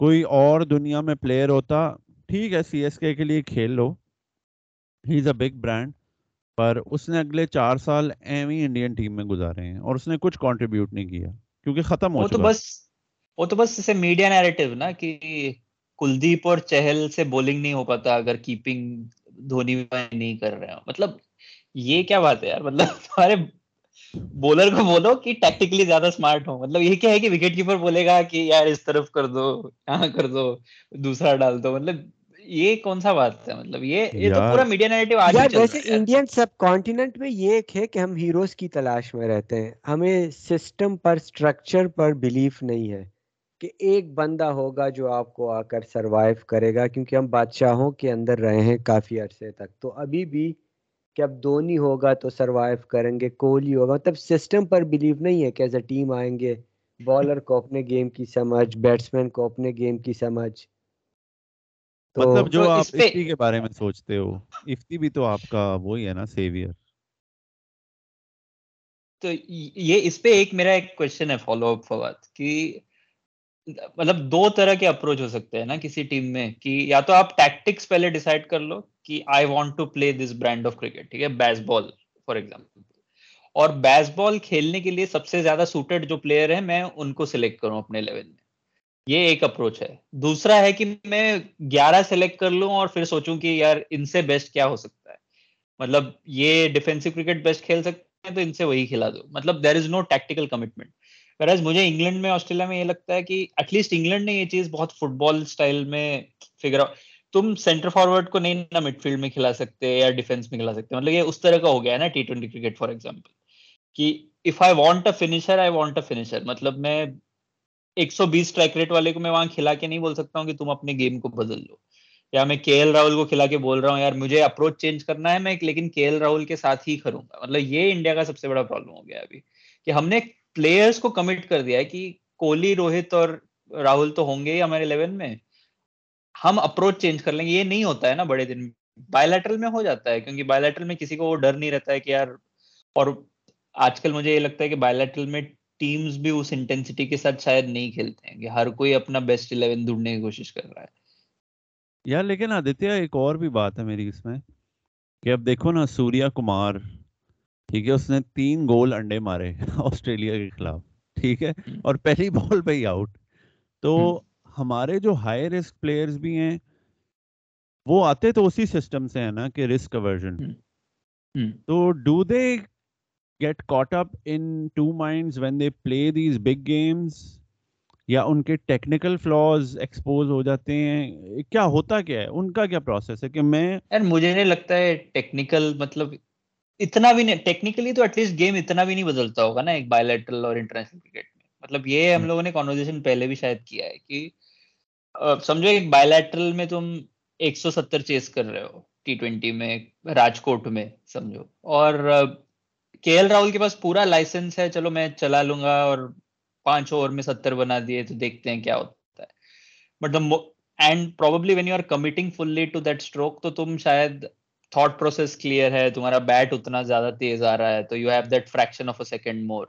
کوئی اور دنیا میں پلیئر ہوتا ٹھیک ہے سی ایس کے کے لیے کھیل لو۔ ہی از اے بگ برانڈ پر اس نے اگلے چار سال ایم ہی انڈین ٹیم میں گزارے ہیں اور اس نے کچھ کنٹریبیوٹ نہیں کیا کیونکہ ختم ہو وہ تو چکا۔ بس وہ تو بس اسے میڈیا نیریٹو نا کہ کلدیپ اور چہل سے بولنگ نہیں ہو پاتا اگر کیپنگ دھونی نہیں کر رہے ہو مطلب یہ کیا بات ہے یار؟ مطلب تمہارے بولر کو بولو کہ ٹیکٹیکلی زیادہ اسمارٹ ہو مطلب یہ کیا ہے کہ وکٹ کیپر بولے گا کہ یار اس طرف کر دو یہاں کر دو دوسرا ڈال دو۔ مطلب یہ کون سا بات ہے؟ مطلب یہ یہ تو یار- پورا میڈیا نیریٹو آج ویسے رہا ہے یار۔ انڈین سب کانٹیننٹ میں یہ ایک ہے کہ ہم ہیروز کی تلاش میں رہتے ہیں۔ ہمیں سسٹم پر سٹرکچر پر بلیف نہیں ہے کہ ایک بندہ ہوگا جو آپ کو آ کر سروائیو کرے گا کیونکہ ہم بادشاہوں کے اندر رہے ہیں کافی عرصے تک۔ تو ابھی بھی کہ اب دھونی ہوگا تو سروائیو کریں گے کوہلی ہوگا۔ مطلب سسٹم پر بلیو نہیں ہے کہ ایز اے ٹیم آئیں گے۔ بالر کو اپنے گیم کی سمجھ بیٹسمین کو اپنے گیم کی سمجھ۔ مطلب جو آپ افتی کے بارے میں سوچتے ہو افتی بھی تو آپ کا وہی ہے نا سیویئر۔ تو یہ اس پہ ایک میرا ایک کوشچن ہے فالو اپ فواد کہ مطلب دو طرح کے اپروچ ہو سکتے ہیں نا کسی ٹیم میں کہ یا تو آپ ٹیکٹکس پہلے ڈیسائیڈ کر لو کہ I want to play this brand of cricket ٹھیک ہے بیس بال فار ایگزامپل اور بیس بال کھیلنے کے لیے سب سے زیادہ سوٹیڈ جو پلیئر ہیں میں ان کو سلیکٹ کروں اپنے لیول میں۔ یہ ایک اپروچ ہے۔ دوسرا ہے کہ میں گیارہ سلیکٹ کر لوں اور پھر سوچوں کہ یار ان سے بیسٹ کیا ہو سکتا ہے۔ مطلب یہ ڈیفینسو کرکٹ بیسٹ کھیل سکتے ہیں تو ان سے وہی کھلا دو۔ مطلب there is no tactical commitment ویرز مجھے انگلینڈ میں آسٹریلیا میں یہ لگتا ہے کہ ایٹ لیسٹ انگلینڈ نے یہ چیز بہت فٹ بال اسٹائل میں فگر آؤٹ تم سینٹر فارورڈ کو نہیں نہ مڈ فیلڈ میں کھلا سکتے یا ڈیفینس میں کھلا سکتے۔ مطلب یہ اس طرح کا ہو گیا ہے نا T twenty cricket for example کہ if I want a finisher I want a finisher مطلب میں ایک سو بیس اسٹرائک ریٹ والے کو میں وہاں کھلا کے نہیں بول سکتا ہوں کہ تم اپنے گیم کو بدل دو یا میں کے ایل راہل کو کھلا کے بول رہا ہوں، یار مجھے اپروچ چینج کرنا ہے میں، لیکن کے ایل راہل کے ساتھ ہی کروں گا۔ مطلب یہ انڈیا کا سب سے بڑا پرابلم ہو گیا ابھی۔ کہ ہم نے پلیئرس کو کمٹ کر دیا ہے کہ کوہلی روہت اور راہل تو ہوں گے ہی ہمارے الیون میں۔ ہم اپروچ چینج کر لیں گے۔ یہ نہیں ہوتا ہے نا بڑے دن۔ بایولیٹرل میں ہو جاتا ہے، کیونکہ بایولیٹرل میں کسی کو وہ ڈر نہیں رہتا ہے کہ یار، اور آج کل مجھے یہ لگتا ہے کہ بایولیٹرل میں ٹیمز بھی اس انٹینسٹی کے ساتھ شاید نہیں کھیلتے ہیں کہ ہر کوئی اپنا بیسٹ الیون ڈھونڈنے کی کوشش کر رہا ہے۔ یار لیکن آدتیہ ایک اور بھی بات ہے میری اس میں کہ اب دیکھو نا سوریا کمار ٹھیک ہے اس نے تین گول انڈے مارے [LAUGHS] آسٹریلیا کے خلاف ٹھیک ہے اور پہلی بال پہ ہی آؤٹ تو ہمارے جو ہائی رسک پلیئرز بھی ہیں وہ آتے تو اسی سسٹم سے ہیں نا کہ رسک اورژن تو do they get caught up in two minds when they play these big games یا ان کے ٹیکنیکل فلاز ایکسپوز ہو جاتے ہیں. کیا ہوتا کیا ہے؟ ان کا کیا پروسیس ہے کہ میں یار مجھے نہیں لگتا ہے ٹیکنیکل مطلب اتنا بھی نہیں ٹیکنیکلی تو ایٹ لیسٹ گیم اتنا بھی نہیں بدلتا ہوگا نا ایک بایولیٹرل اور انٹرنیشنل کرکٹ میں. مطلب یہ ہم لوگوں نے کانورزیشن پہلے بھی شاید کیا ہے کہ سمجھو ایک بایولیٹرل میں تم ایک سو ستر چیز کر رہے ہو ٹی ٹوینٹی میں راجکوٹ میں سمجھو. اور کے ایل راہل کے پاس پورا لائسنس ہے، چلو میں چلا لوں گا اور پانچ اوور میں ستر بنا دیے تو دیکھتے ہیں کیا ہوتا ہے۔ But and probably when you are committing fully to that stroke تو تم شاید تھاٹ پروسیس کلیئر ہے، تمہارا بیٹ اتنا زیادہ تیز آ رہا ہے تو you have that fraction of a second more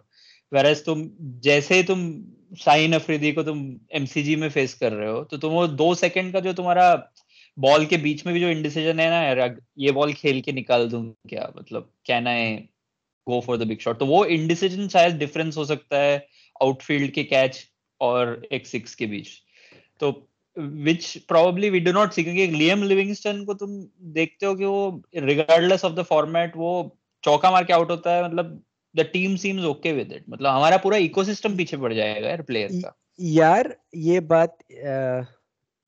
whereas تم جیسے ہی تم شاہین افریدی کو تم ایم سی جی میں فیس کر رہے ہو تو تم وہ دو سیکنڈ کا جو تمہارا بال کے بیچ میں بھی جو انڈیسیجن ہے نا، یہ بال کھیل کے نکال دوں کیا؟ مطلب کہنا ہے۔ Go for the big shot تو وہ انڈیسیجن شاید ڈفرینس ہو سکتا ہے آؤٹ فیلڈ کے کیچ اور ایک سکس کے بیچ. تو which probably we do not see کیونکہ لیم لیونگسٹن کو تم دیکھتے ہو کہ وہ ریگارڈلیس آف دا فارمیٹ وہ چوکا مار کے آؤٹ ہوتا ہے. مطلب the team seems okay with it مطلب ہمارا پورا ایکو سسٹم پیچھے پڑ جائے گا یار پلیئر کا. یار یہ بات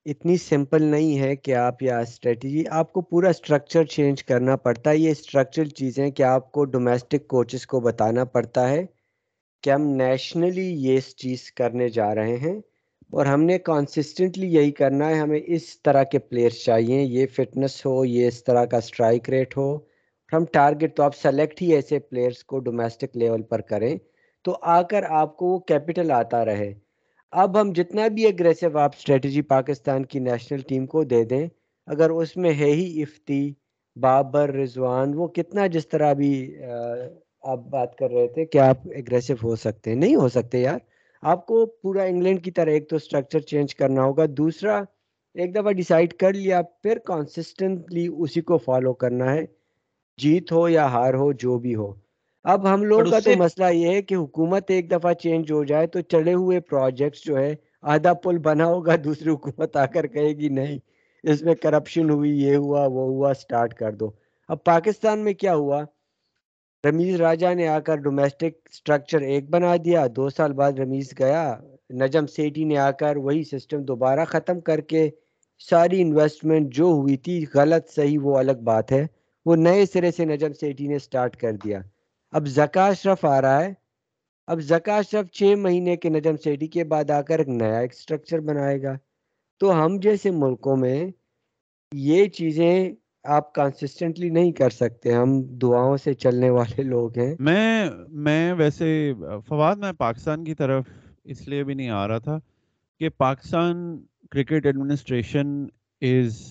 اتنی سمپل نہیں ہے کہ آپ یا اسٹریٹجی آپ کو پورا اسٹرکچر چینج کرنا پڑتا ہے۔ یہ اسٹرکچرل چیزیں کہ آپ کو ڈومیسٹک کوچز کو بتانا پڑتا ہے کہ ہم نیشنلی یہ چیز کرنے جا رہے ہیں اور ہم نے کانسسٹنٹلی یہی کرنا ہے، ہمیں اس طرح کے پلیئرس چاہیے، یہ فٹنس ہو، یہ اس طرح کا اسٹرائک ریٹ ہو۔ ہم ٹارگٹ تو آپ سلیکٹ ہی ایسے پلیئرس کو ڈومیسٹک لیول پر کریں تو آ کر آپ کو وہ کیپٹل آتا رہے۔ اب ہم جتنا بھی اگریسو آپ اسٹریٹجی پاکستان کی نیشنل ٹیم کو دے دیں، اگر اس میں ہے ہی افتی، بابر، رضوان، وہ کتنا جس طرح بھی آپ بات کر رہے تھے کہ آپ اگریسو ہو سکتے ہیں۔ نہیں ہو سکتے یار۔ آپ کو پورا انگلینڈ کی طرح ایک تو اسٹرکچر چینج کرنا ہوگا، دوسرا ایک دفعہ ڈیسائیڈ کر لیا، پھر کانسسٹنٹلی اسی کو فالو کرنا ہے۔ جیت ہو یا ہار ہو، جو بھی ہو۔ اب ہم لوگ کا تو مسئلہ یہ ہے کہ حکومت ایک دفعہ چینج ہو جائے تو چلے ہوئے پروجیکٹس جو ہے آدھا پل بنا ہوگا دوسری حکومت آ کر کہے گی نہیں اس میں کرپشن ہوئی یہ ہوا وہ ہوا سٹارٹ کر دو۔ اب پاکستان میں کیا ہوا؟ رمیز راجا نے آ کر ڈومیسٹک سٹرکچر ایک بنا دیا دو سال بعد رمیز گیا نجم سیٹی نے آ کر وہی سسٹم دوبارہ ختم کر کے ساری انویسٹمنٹ جو ہوئی تھی غلط صحیح وہ الگ بات ہے۔ وہ نئے سرے سے نجم سیٹی نے سٹارٹ کر دیا۔ اب زکا اشرف آ رہا ہے۔ اب زکا اشرف چھ مہینے کے نجم سیٹی کے بعد آ کر ایک نیا ایک سٹرکچر بنائے گا۔ تو ہم جیسے ملکوں میں یہ چیزیں آپ کنسسٹنٹلی نہیں کر سکتے۔ ہم دعاؤں سے چلنے والے لوگ ہیں۔ میں میں ویسے، فواد، میں پاکستان کی طرف اس لیے بھی نہیں آ رہا تھا کہ Pakistan cricket administration is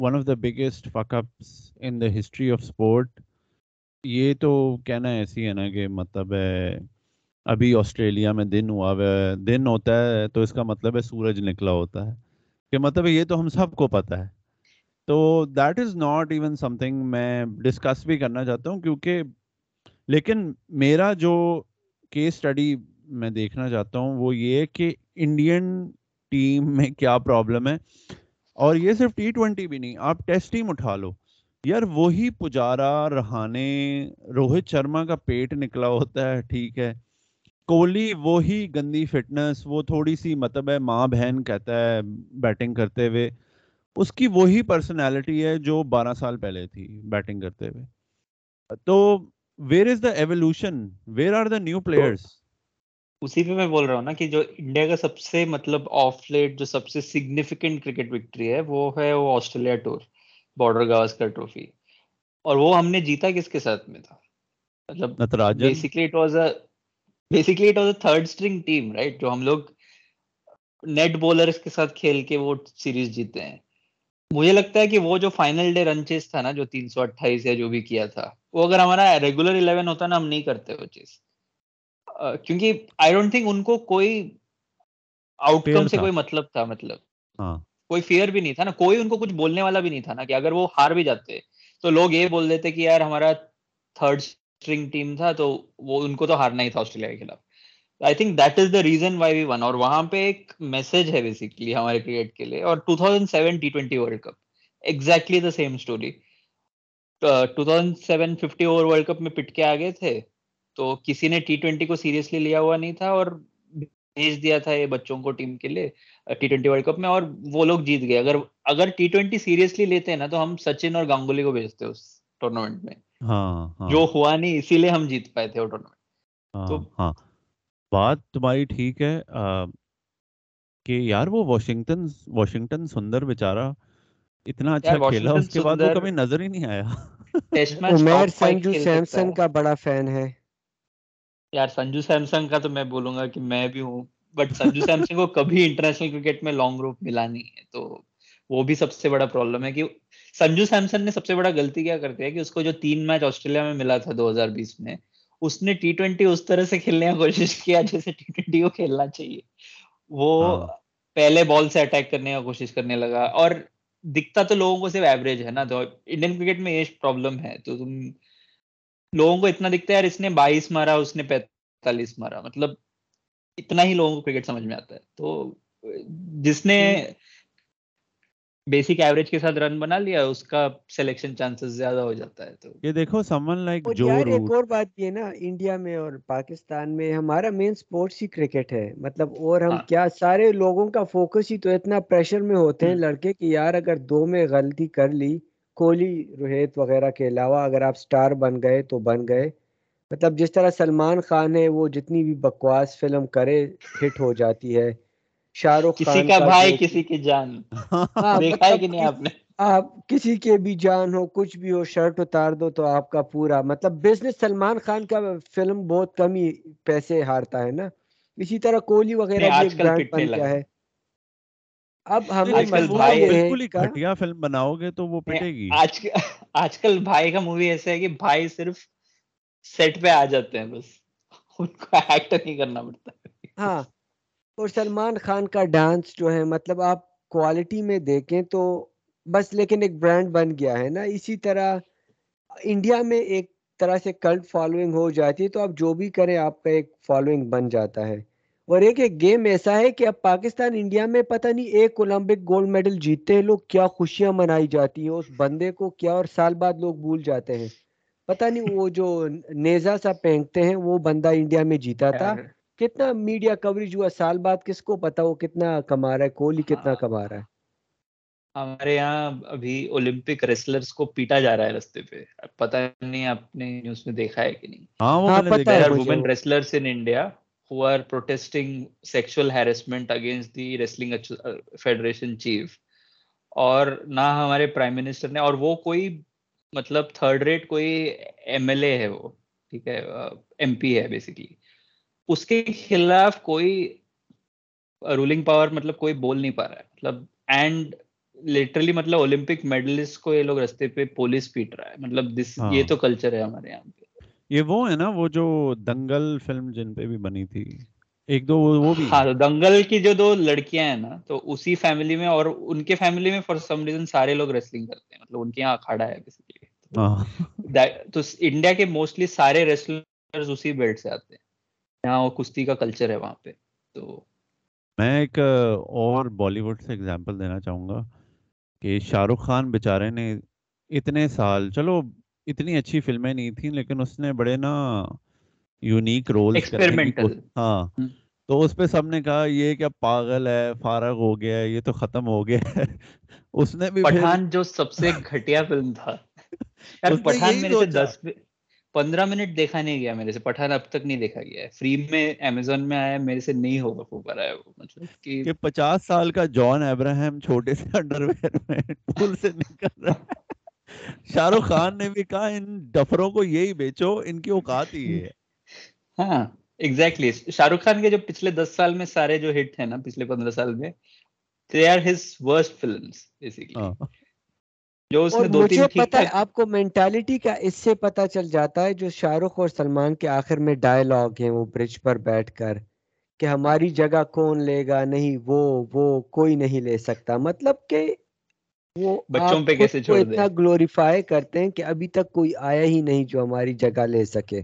one of the biggest fuck ups in the history of sport یہ تو کہنا ایسی ہے نا کہ مطلب ہے، ابھی آسٹریلیا میں دن ہوا ہوا دن ہوتا ہے تو اس کا مطلب ہے سورج نکلا ہوتا ہے، کہ مطلب یہ تو ہم سب کو پتہ ہے۔ تو that is not even something میں ڈسکس بھی کرنا چاہتا ہوں، کیونکہ لیکن میرا جو کیس اسٹڈی میں دیکھنا چاہتا ہوں وہ یہ کہ انڈین ٹیم میں کیا پرابلم ہے۔ اور یہ صرف ٹی ٹوینٹی بھی نہیں، آپ ٹیسٹ ٹیم اٹھا لو۔ یار وہی پجارا رہانے روہت شرما کا پیٹ نکلا ہوتا ہے ٹھیک ہے۔ کوہلی وہی گندی فٹنس وہ تھوڑی سی مطلب ہے ماں بہن کہتا ہے بیٹنگ کرتے ہوئے۔ اس کی وہی پرسنالٹی ہے جو بارہ سال پہلے تھی بیٹنگ کرتے ہوئے۔ تو where is the evolution where are the new players اسی پہ میں بول رہا ہوں نا کہ جو انڈیا کا سب سے مطلب آف لیٹ جو سب سے سگنیفیکینٹ کرکٹ وکٹری ہے وہ ہے وہ Australia tour Border Gavaskar trophy اور وہ ہم نے جیتا کس کے ساتھ میں تھا؟ مطلب basically it was a basically it was a third string team right جو ہم لوگ نیٹ بولرس کے ساتھ کھیل کے وہ سیریز جیتے ہیں۔ مجھے لگتا ہے کہ وہ جو فائنل ڈے رن چیز تھا نا جو تین سو اٹھائیس یا جو بھی کیا تھا وہ اگر ہمارا ریگولر الیون ہوتا نا ہم نہیں کرتے وہ چیز۔ کیونکہ آئی ڈونٹ تھنک ان کو کوئی آؤٹ کم سے۔ کوئی مطلب تھا مطلب۔ ہاں۔ کوئی فیئر بھی نہیں تھا نا، کوئی ان کو کچھ بولنے والا بھی نہیں تھا نا کہ اگر وہ ہار بھی جاتے۔ تو لوگ یہ بول دیتے کہ یار ہمارا تھرڈ اسٹرنگ ٹیم تھا تو وہ ان کو تو ہارنا ہی تھا آسٹریلیا کے خلاف۔ I think that is the reason why we won اور وہاں پہ ایک میسج ہے بیسکلی ہمارے کریٹ کے لیے اور two thousand seven T twenty world cup exactly the same story two thousand seven fifty over world cup میں پٹ کے آگے تھے، تو کسی نے ٹی ٹوینٹی کو سیریسلی لیا ہوا نہیں تھا اور بھیج دیا تھا یہ بچوں کو ٹیم کے لیے ٹی ٹوینٹی ورلڈ کپ میں اور وہ لوگ جیت گئے۔ اگر اگر ٹی ٹوینٹی سیریسلی لیتے ہیں نا تو ہم سچن اور گانگولی کو بھیجتے اس ٹورنامنٹ میں۔ ہاں ہاں۔ جو ہوا نہیں اسی لیے ہم جیت پائے تھے وہ ٹورنامنٹ ہاں تو- ہاں۔ بات تمہاری ٹھیک ہے کہ یار وہ واشنگٹن واشنگٹن سندر بیچارہ اتنا اچھا کھیلا اس کے بعد وہ کبھی نظر ہی نہیں آیا۔ فائیو سنجو سیمسن کا بڑا فین ہے۔ یار سنجو سیمسنگ کا تو میں بولوں گا کہ میں بھی ہوں بٹ سنجو سیمسنگ کو کبھی انٹرنیشنل کرکٹ میں لانگ روپ ملا نہیں ہے تو وہ بھی سب سے بڑا پرابلم ہے کہ سنجو سیمسن نے سب سے بڑا غلطی کیا کرتے ہیں کہ اس کو جو تین میچ آسٹریلیا میں ملا تھا دو ہزار بیس میں اس نے ٹی ٹوینٹی اس طرح سے کھیلنے کی کوشش کیا جیسے ٹی ٹوینٹی کو کھیلنا چاہیے وہ ہاں۔ پہلے بال سے اٹیک کرنے کا کوشش کرنے لگا اور دکھتا تو لوگوں کو صرف ایوریج ہے نا تو انڈین کرکٹ میں یہ پرابلم ہے تو تم لوگوں کو اتنا دکھتا ہے یار اس نے بائیس مارا اس نے پینتالیس مارا۔ مطلب اتنا ہی لوگوں کو کرکٹ سمجھ میں آتا ہے۔ تو جس نے بیسک ایوریج کے ساتھ رن بنا لیا اس کا سلیکشن چانسز زیادہ ہو جاتا ہے تو۔ یہ دیکھو سمن لائک جو یار ایک اور بات یہ نا انڈیا میں اور پاکستان میں ہمارا مین سپورٹس ہی کرکٹ ہے۔ مطلب اور ہم ہاں۔ کیا سارے لوگوں کا فوکس ہی تو اتنا پریشر میں ہوتے ہیں۔ لڑکے کہ یار اگر دو میں غلطی کر لی کوہلی روہت وغیرہ کے علاوہ اگر آپ سٹار بن گئے تو بن گئے۔ مطلب جس طرح سلمان خان ہے وہ جتنی بھی بکواس فلم کرے ہٹ ہو جاتی ہے۔ شاہ رخ کسی خان کا بھائی کسی کی جان۔ [LAUGHS] دیکھا ہے کہ نہیں آپ نے؟ آپ کسی کے بھی جان ہو کچھ بھی ہو شرٹ اتار دو تو آپ کا پورا مطلب بزنس سلمان خان کا فلم بہت کم ہی پیسے ہارتا ہے نا۔ اسی طرح کوہلی وغیرہ بھی ایک برانڈ بن گیا۔ ہے۔ اب بالکل ہی کا گھٹیا فلم بناؤ گے تو وہ پٹے گی۔ آج آج کل بھائی کا مووی ایسا ہے کہ بھائی صرف سیٹ پہ آ جاتے ہیں بس۔ ان کو ایکٹ نہیں کرنا پڑتا۔ ہاں اور سلمان خان کا ڈانس جو ہے مطلب آپ کوالٹی میں دیکھیں تو بس لیکن ایک برانڈ بن گیا ہے نا۔ اسی طرح انڈیا میں ایک طرح سے کلٹ فالوئنگ ہو جاتی ہے تو آپ جو بھی کریں آپ کا ایک فالوئنگ بن جاتا ہے۔ اور ایک ایک گیم ایسا ہے کہ اب پاکستان انڈیا میں پتہ نہیں ایک اولمپک گولڈ میڈل جیتتے ہیں لوگ کیا خوشیاں منائی جاتی ہیں اس بندے کو کیا اور سال بعد لوگ بھول جاتے ہیں۔ پتہ نہیں وہ جو نیزا سا پھینکتے ہیں وہ بندہ انڈیا میں جیتا تھا۔ یار، کتنا میڈیا کوریج ہوا سال بعد کس کو پتا وہ کتنا کما رہا ہے کوہلی کتنا ہاں۔ کما رہا ہے۔ ہمارے یہاں ابھی اولمپک ریسلرز کو پیٹا جا رہا ہے رستے پہ۔ پتہ نہیں آپ نے نیوز میں دیکھا ہے کہ نہیں۔ ہاں وہ ہاں، پتہ ہے there are مجھے women who are protesting sexual harassment against the wrestling uh, federation chief اور نہ ہمارے پرائم منسٹر نے اور وہ کوئی مطلب تھرڈ ریٹ کوئی ایم ایل اے ہے وہ ٹھیک ہے ایم پی ہے بیسکلی اس کے خلاف کوئی رولنگ پاور مطلب کوئی بول نہیں پا رہا ہے۔ مطلب اینڈ لٹرلی مطلب اولمپک میڈلسٹ کو یہ لوگ رستے پہ پولیس پیٹ رہا ہے۔ مطلب this ہاں۔ یہ تو کلچر ہے ہمارے یہاں پہ۔ یہ وہ ہے نا وہ جو دنگل فلم جن پہ بھی بنی تھی۔ ایک دو وہ بھی۔ ہاں دنگل کی جو دو لڑکیاں ہیں نا تو اسی فیملی میں اور ان کے فیملی میں فار سم ریزن سارے لوگ ریسلنگ کرتے ہیں۔ مطلب ان کے یہاں اکھاڑا ہے بیسکلی ہاں۔ تو انڈیا کے موسٹلی سارے ریسلرز اسی بیلٹ سے آتے ہیں۔ یہاں وہ کشتی کا کلچر ہے وہاں پہ۔ تو میں ایک اور بالی ووڈ سے اگزامپل دینا چاہوں گا کہ شاہ رخ خان بیچارے نے اتنے سال چلو اتنی اچھی فلمیں نہیں تھیں لیکن اس نے بڑے نا یونیک ایکسپیریمنٹل ہاں۔ تو اس پہ سب نے کہا یہ کیا پاگل ہے فارغ ہو گیا ہے یہ تو ختم ہو گیا ہے۔ [LAUGHS] اس نے بھی پٹھان جو سب سے گھٹیا فلم تھا۔ [LAUGHS] یار پٹھان میرے سے دس پندرہ منٹ دیکھا نہیں گیا میرے سے پٹھان اب تک نہیں دیکھا گیا ہے۔ فری میں امیزون میں آیا میرے سے نہیں ہوگا رہا ہے وہ مطلب کہ پچاس سال کا جان ابراہم چھوٹے سے [LAUGHS] انڈر ویئر میں پل سے نکل رہا ہے۔ شاہ رخ خان نے بھی کہا ان ڈفروں کو یہی بیچو ان کی اوقات ہی یہ ہے۔ ہاں ایگزیکٹلی شاہ رخ خان کے جو پچھلے دس سال میں سارے جو ہٹ ہیں نا پچھلے پندرہ سال میں they are his worst films basically ہاں۔ جو اس نے دو تین مجھے ٹھیک ہے آپ کو مینٹالٹی کا اس سے پتا چل جاتا ہے جو شاہ رخ اور سلمان کے آخر میں ڈائلاگ ہیں وہ برج پر بیٹھ کر کہ ہماری جگہ کون لے گا؟ نہیں وہ وہ کوئی نہیں لے سکتا۔ مطلب کہ وہ بچوں پہ کیسے چھوڑ اتنا دیں؟ گلوریفائی کرتے ہیں کہ ابھی تک کوئی آیا ہی نہیں جو ہماری جگہ لے سکے۔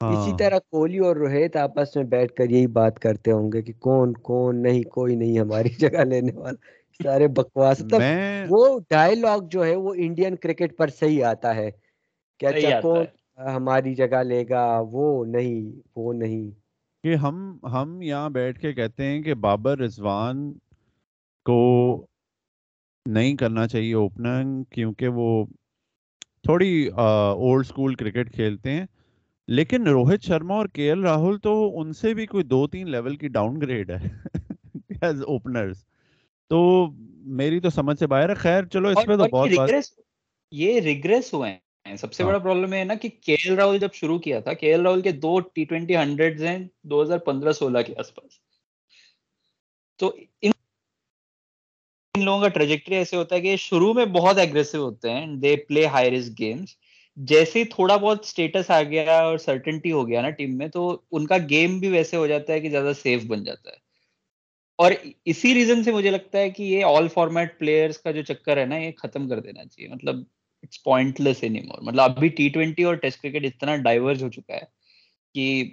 اسی ہاں۔ طرح کوہلی اور روہت آپس میں بیٹھ کر یہی بات کرتے ہوں گے کہ کون کون نہیں کوئی نہیں ہماری [LAUGHS] جگہ لینے والا۔ سارے بکواس۔ مطلب وہ ڈائلاگ جو ہے وہ انڈین کرکٹ پر صحیح آتا ہے۔ کہ اچھا کون ہماری جگہ لے گا وہ نہیں وہ نہیں۔ کہ ہم ہم یہاں بیٹھ کے کہتے ہیں کہ بابر رضوان کو نہیں کرنا چاہیے اوپننگ کیونکہ وہ تھوڑی اولڈ سکول کرکٹ کھیلتے ہیں۔ لیکن روہت شرما اور کے ایل راہل تو ان سے بھی کوئی دو تین لیول کی ڈاؤن گریڈ ہے [LAUGHS] ایز اوپنرز تو میری تو سمجھ سے باہر ہے۔ خیر چلو اس پہ تو بہت بات۔ یہ ریگریس ہوئے ہیں۔ سب سے ہاں۔ بڑا پرابلم ہے نا کہ کے ایل راہل جب شروع کیا تھا کے ایل راہل کے دو ٹی ٹوینٹی ہنڈریڈ ہیں دو ہزار پندرہ سولہ کے آس پاس۔ تو ان ان لوگوں کا ٹریجیکٹری ایسے ہوتا ہے کہ شروع میں بہت ایگریسو ہوتے ہیں they play high risk games جیسے ہی تھوڑا بہت اسٹیٹس آ گیا اور سرٹنٹی ہو گیا نا ٹیم میں، تو ان کا گیم بھی ویسے ہو جاتا ہے کہ زیادہ سیف بن جاتا ہے۔ اور اسی ریزن سے مجھے لگتا ہے کہ یہ آل فارمیٹ پلیئرس کا جو چکر ہے نا، یہ ختم کر دینا چاہیے۔ مطلب it's pointless any more مطلب ابھی ٹی ٹوینٹی اور ٹیسٹ کرکٹ اتنا ڈائیورج ہو چکا ہے کہ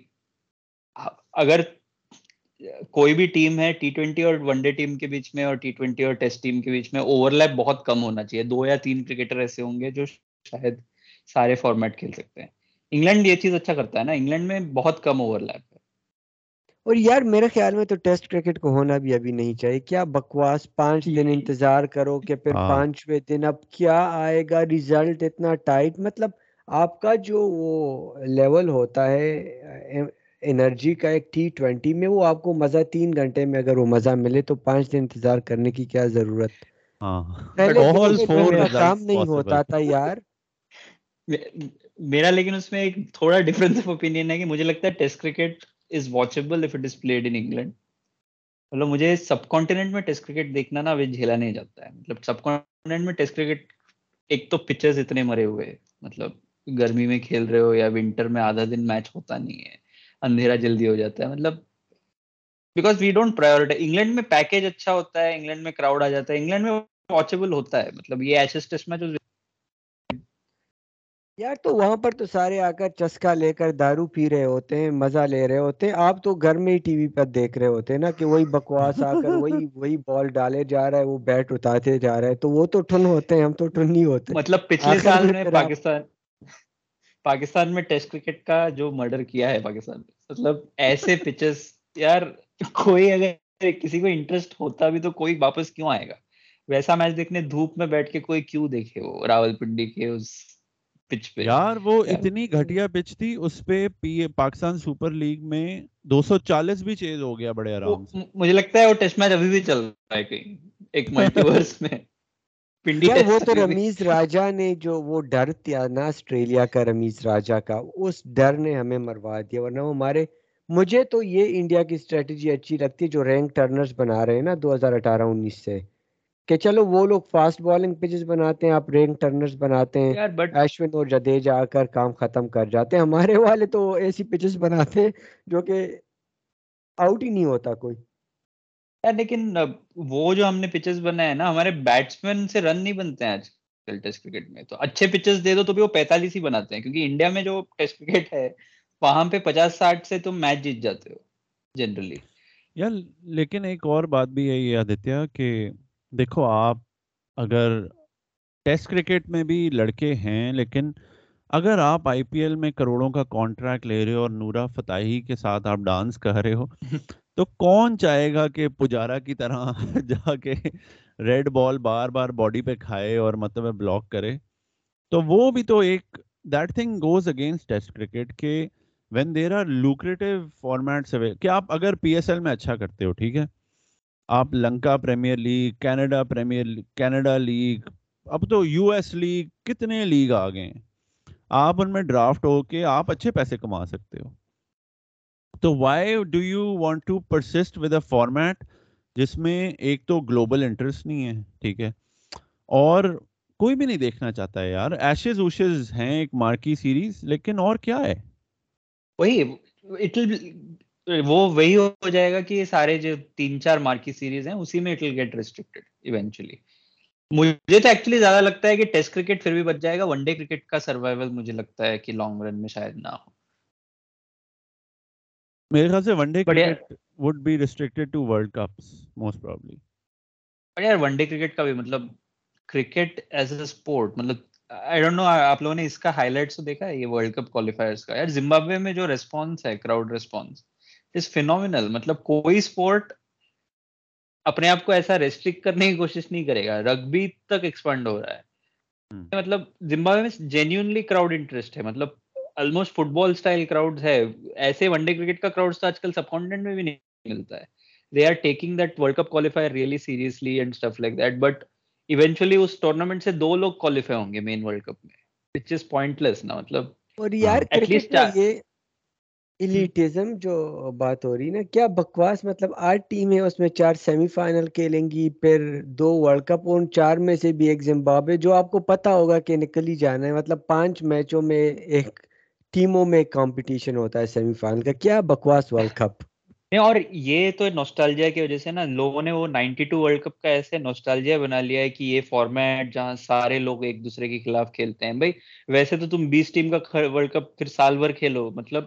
اگر کوئی بھی ٹیم ہے ٹی ٹوینٹی اور ون ڈے ٹیم کے بیچ میں اور ٹی ٹوینٹی اور ٹیسٹ ٹیم کے بیچ میں اوور لیپ بہت کم ہونا چاہیے۔ دو یا تین کرکٹر ایسے ہوں گے جو شاید سارے فارمیٹ کھیل سکتے ہیں۔ انگلینڈ یہ چیز اچھا کرتا ہے نا انگلینڈ میں بہت کم اوور لیپ ہے۔ اور یار میرے خیال میں تو ٹیسٹ کرکٹ کو ہونا بھی ابھی نہیں چاہیے۔ کیا بکواس پانچ دن انتظار کرو کہ پھر ہاں۔ پانچویں دن اب کیا آئے گا؟ ریزلٹ اتنا ٹائٹ مطلب آپ کا جو وہ لیول ہوتا ہے انرجی کا ایک ٹی ٹوینٹی میں وہ آپ کو مزہ تین گھنٹے میں اگر وہ مزہ ملے تو پانچ دن انتظار کرنے کی کیا ضرورت؟ ہاں۔ کام نہیں ہوتا تھا یار۔ میرا لیکن اس میں ایک تھوڑا ڈفرنس آف اوپینین ہے کہ مجھے لگتا ہے test cricket is watchable if it is played in England مطلب مجھے سب کانٹیننٹ میں ٹیسٹ کرکٹ دیکھنا نا ابھی جھیلا نہیں جاتا ہے۔ مطلب سب کانٹیننٹ میں ٹیسٹ کرکٹ ایک تو پچرز اتنے مرے ہوئے مطلب گرمی میں کھیل رہے ہو یا ونٹر میں آدھا دن میچ ہوتا نہیں ہے۔ اندھیرا جلدی ہو جاتا ہے۔ مطلب because we don't priority England میں پیکیج اچھا ہوتا ہے انگلینڈ میں کراؤڈ آ جاتا ہے انگلینڈ میں واچبل ہوتا ہے۔ مطلب یہ ایشز ٹیسٹ میچ یار تو وہاں پر تو سارے آ کر چسکا لے کر دارو پی رہے ہوتے ہیں مزہ لے رہے ہوتے ہیں۔ آپ تو گھر میں ہی ٹی وی پر دیکھ رہے ہوتے ہیں نا کہ وہی بکواس آ کر وہی وہی بال ڈالے جا رہا ہے وہ بیٹ اتارتے جا رہے ہیں تو وہ تو ٹھن ہوتے ہیں ہم تو ٹھن نہیں ہوتے مطلب پچھلے سال میں میں پاکستان پاکستان میں ٹیسٹ کرکٹ کا جو مرڈر کیا ہے پاکستان میں مطلب ایسے پچز یار کوئی اگر کسی کو انٹرسٹ ہوتا بھی تو کوئی واپس کیوں آئے گا؟ ویسا میچ دیکھنے دھوپ میں بیٹھ کے کوئی کیوں دیکھے وہ راول پنڈی کے اس پچ پہ؟ یار وہ اتنی گھٹیا پچ تھی اس پہ پاکستان سپر لیگ میں دو سو چالیس بھی چیز ہو گیا بڑے آرام سے۔ مجھے لگتا ہے وہ ٹیسٹ میچ ابھی بھی چل رہا ہے کہیں ایک [LAUGHS] ملٹی ورس میں۔ وہ تو رمیز راجا نے جو وہ ڈر تھا نا آسٹریلیا کا رمیز راجا کا اس ڈر نے ہمیں مروا دیا ورنہ وہ ہمارے مجھے تو یہ انڈیا کی اسٹریٹجی اچھی لگتی ہے جو رینک ٹرنرز بنا رہے ہیں نا دو ہزار اٹھارہ انیس سے۔ کہ چلو وہ لوگ فاسٹ بالنگ پچز بناتے ہیں آپ رینک ٹرنرز بناتے ہیں ایشون اور جدیجا آ کر کام ختم کر جاتے ہیں۔ ہمارے والے تو ایسی پچز بناتے ہیں جو کہ آؤٹ ہی نہیں ہوتا کوئی۔ یار لیکن وہ جو ہم نے پچز بنائے ہیں نا ہمارے بیٹسمین سے رن نہیں بنتے ہیں آج کل ٹیسٹ کرکٹ میں۔ تو اچھے پچز دے دو تو بھی وہ پینتالیس ہی بناتے ہیں کیونکہ انڈیا میں جو ٹیسٹ کرکٹ ہے وہاں پہ پچاس ساٹھ سے تم میچ جیت جاتے ہو جنرلی یار لیکن ایک اور بات بھی ہے یہ آدتیہ کہ دیکھو آپ اگر ٹیسٹ کرکٹ میں بھی لڑکے ہیں لیکن اگر آپ آئی پی ایل میں کروڑوں کا کانٹریکٹ لے رہے ہو اور نورا فتحی کے ساتھ آپ ڈانس کر رہے ہو [LAUGHS] تو کون چاہے گا کہ پجارا کی طرح [LAUGHS] جا کے ریڈ بال بار بار باڈی پہ کھائے اور مطلب بلاک کرے؟ تو وہ بھی تو ایک that thing goes against test cricket کہ when there are lucrative formats کہ آپ اگر پی ایس ایل میں اچھا کرتے ہو، ٹھیک ہے؟ آپ Lanka premier league, Canada premier Canada league, اب تو یو ایس لیگ، کتنے لیگ آ گئے ہیں؟ آپ ان میں ڈرافٹ ہو کے آپ اچھے پیسے کما سکتے ہو۔ تو why do you want to persist with a format جس میں ایک تو گلوبل انٹرسٹ نہیں ہے، ٹھیک ہے؟ اور کوئی بھی نہیں دیکھنا چاہتا ہے یار۔ ایشز اوشز ہیں ایک مارکی سیریز لیکن اور کیا ہے؟ وہی اٹ وہ وہی ہو جائے گا کہ یہ سارے جو تین چار مارکی سیریز ہیں، اسی میں it will get restricted eventually مجھے تو ایکچولی زیادہ لگتا ہے کہ ٹیسٹ کرکٹ پھر بھی بچ جائے گا۔ ون ڈے کرکٹ کا سروائول مجھے لگتا ہے کہ لانگ رن میں شاید نہ ہو۔ میرے خیال سے one day cricket would be restricted to world cups most probably پر یار ون ڈے کرکٹ کا بھی مطلب کرکٹ ایز اے اسپورٹ مطلب آئی ڈونٹ نو آپ لوگوں نے اس کا ہائی لائٹس دیکھا ہے یہ ورلڈ کپ کوالیفائرس کا۔ یار زمبابوے میں جو ریسپانس ہے کراؤڈ ریسپانس از فینومینل مطلب کوئی اسپورٹ اپنے آپ کو ایسا ریسٹرکٹ کرنے کی کوشش نہیں کرے گا۔ رگبی تک ایکسپینڈ ہو رہا ہے۔ مطلب زمبابوے میں جینیونلی کراؤڈ انٹرسٹ ہے۔ مطلب almost football style crowd ہے ایسے ون ڈے کرکٹ کا کراؤڈ آج کل سب کانٹینٹ میں بھی نہیں ملتا ہے they are taking that world cup qualifier really seriously and stuff like that but eventually us tournament سے دو لوگ کوالیفائی ہوں گے مین ورلڈ کپ میں وچ از پوائنٹ لیس نا مطلب اور یار کرکٹ یہ ایلیٹزم جو بات ہو رہی نا کیا بکواس مطلب آٹھ ٹیمیں اس میں چار سیمی فائنل کھیلیں گی پھر دو ورلڈ کپ ان چار میں سے بھی ایک زمبابے جو آپ کو پتا ہوگا کہ نکل ہی جانا ہے مطلب پانچ میچوں میں ایک ٹیموں میں کمپٹیشن ہوتا ہے سیمی فائنل کا کیا بکواس ورلڈ کپ؟ اور یہ تو نوسٹالجیا کی وجہ سے نا لوگوں نے وہ نائنٹی ٹو ورلڈ کپ کا ایسے نوسٹالجیا بنا لیا ہے کہ یہ فارمیٹ جہاں سارے لوگ ایک دوسرے کے خلاف کھیلتے ہیں۔ بھائی ویسے تو تم بیس ٹیم کا ورلڈ کپ پھر سال بھر کھیلو۔ مطلب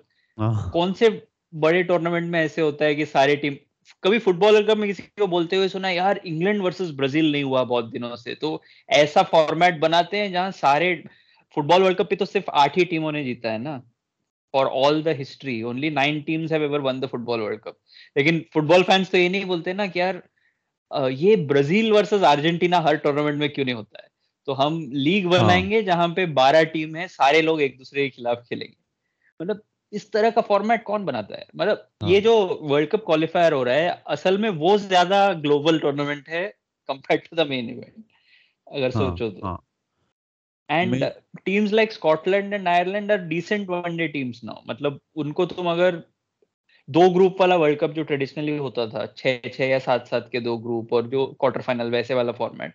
کون سے بڑے ٹورنامنٹ میں ایسے ہوتا ہے کہ سارے ٹیم کبھی فٹ بال ورلڈ کپ میں کسی کو بولتے ہوئے سنا یار انگلینڈ ورسز برازیل نہیں ہوا بہت دنوں سے۔ تو ایسا فارمیٹ بناتے ہیں جہاں سارے فٹ بال ورلڈ کپ پہ تو صرف آٹھ ہی ٹیموں نے جیتا ہے نا۔ For all the history only nine teams have ever won the football world cup لیکن فٹ بال فینس تو یہ نہیں بولتے نا کہ یار یہ برازیل ورسز ارجنٹینا ہر ٹورنامنٹ میں کیوں نہیں ہوتا ہے؟ تو ہم لیگ بنائیں گے جہاں پہ بارہ ٹیم ہے سارے لوگ ایک دوسرے کے خلاف کھیلیں گے۔ مطلب اس طرح کا فارمیٹ کون بناتا ہے؟ مطلب یہ جو ورلڈ کپ کوالیفائر ہو رہا ہے اصل میں وہ زیادہ گلوبل ٹورنامنٹ ہے compare to the main event اگر سوچو تو۔ And teams like Scotland and Ireland are decent one day teams now مطلب ان کو تم اگر دو گروپ والا ورلڈ کپ جو ٹریڈیشنلی ہوتا تھا چھ چھ یا سات سات کے دو گروپ اور جو کوارٹر فائنل ویسے والا فارمیٹ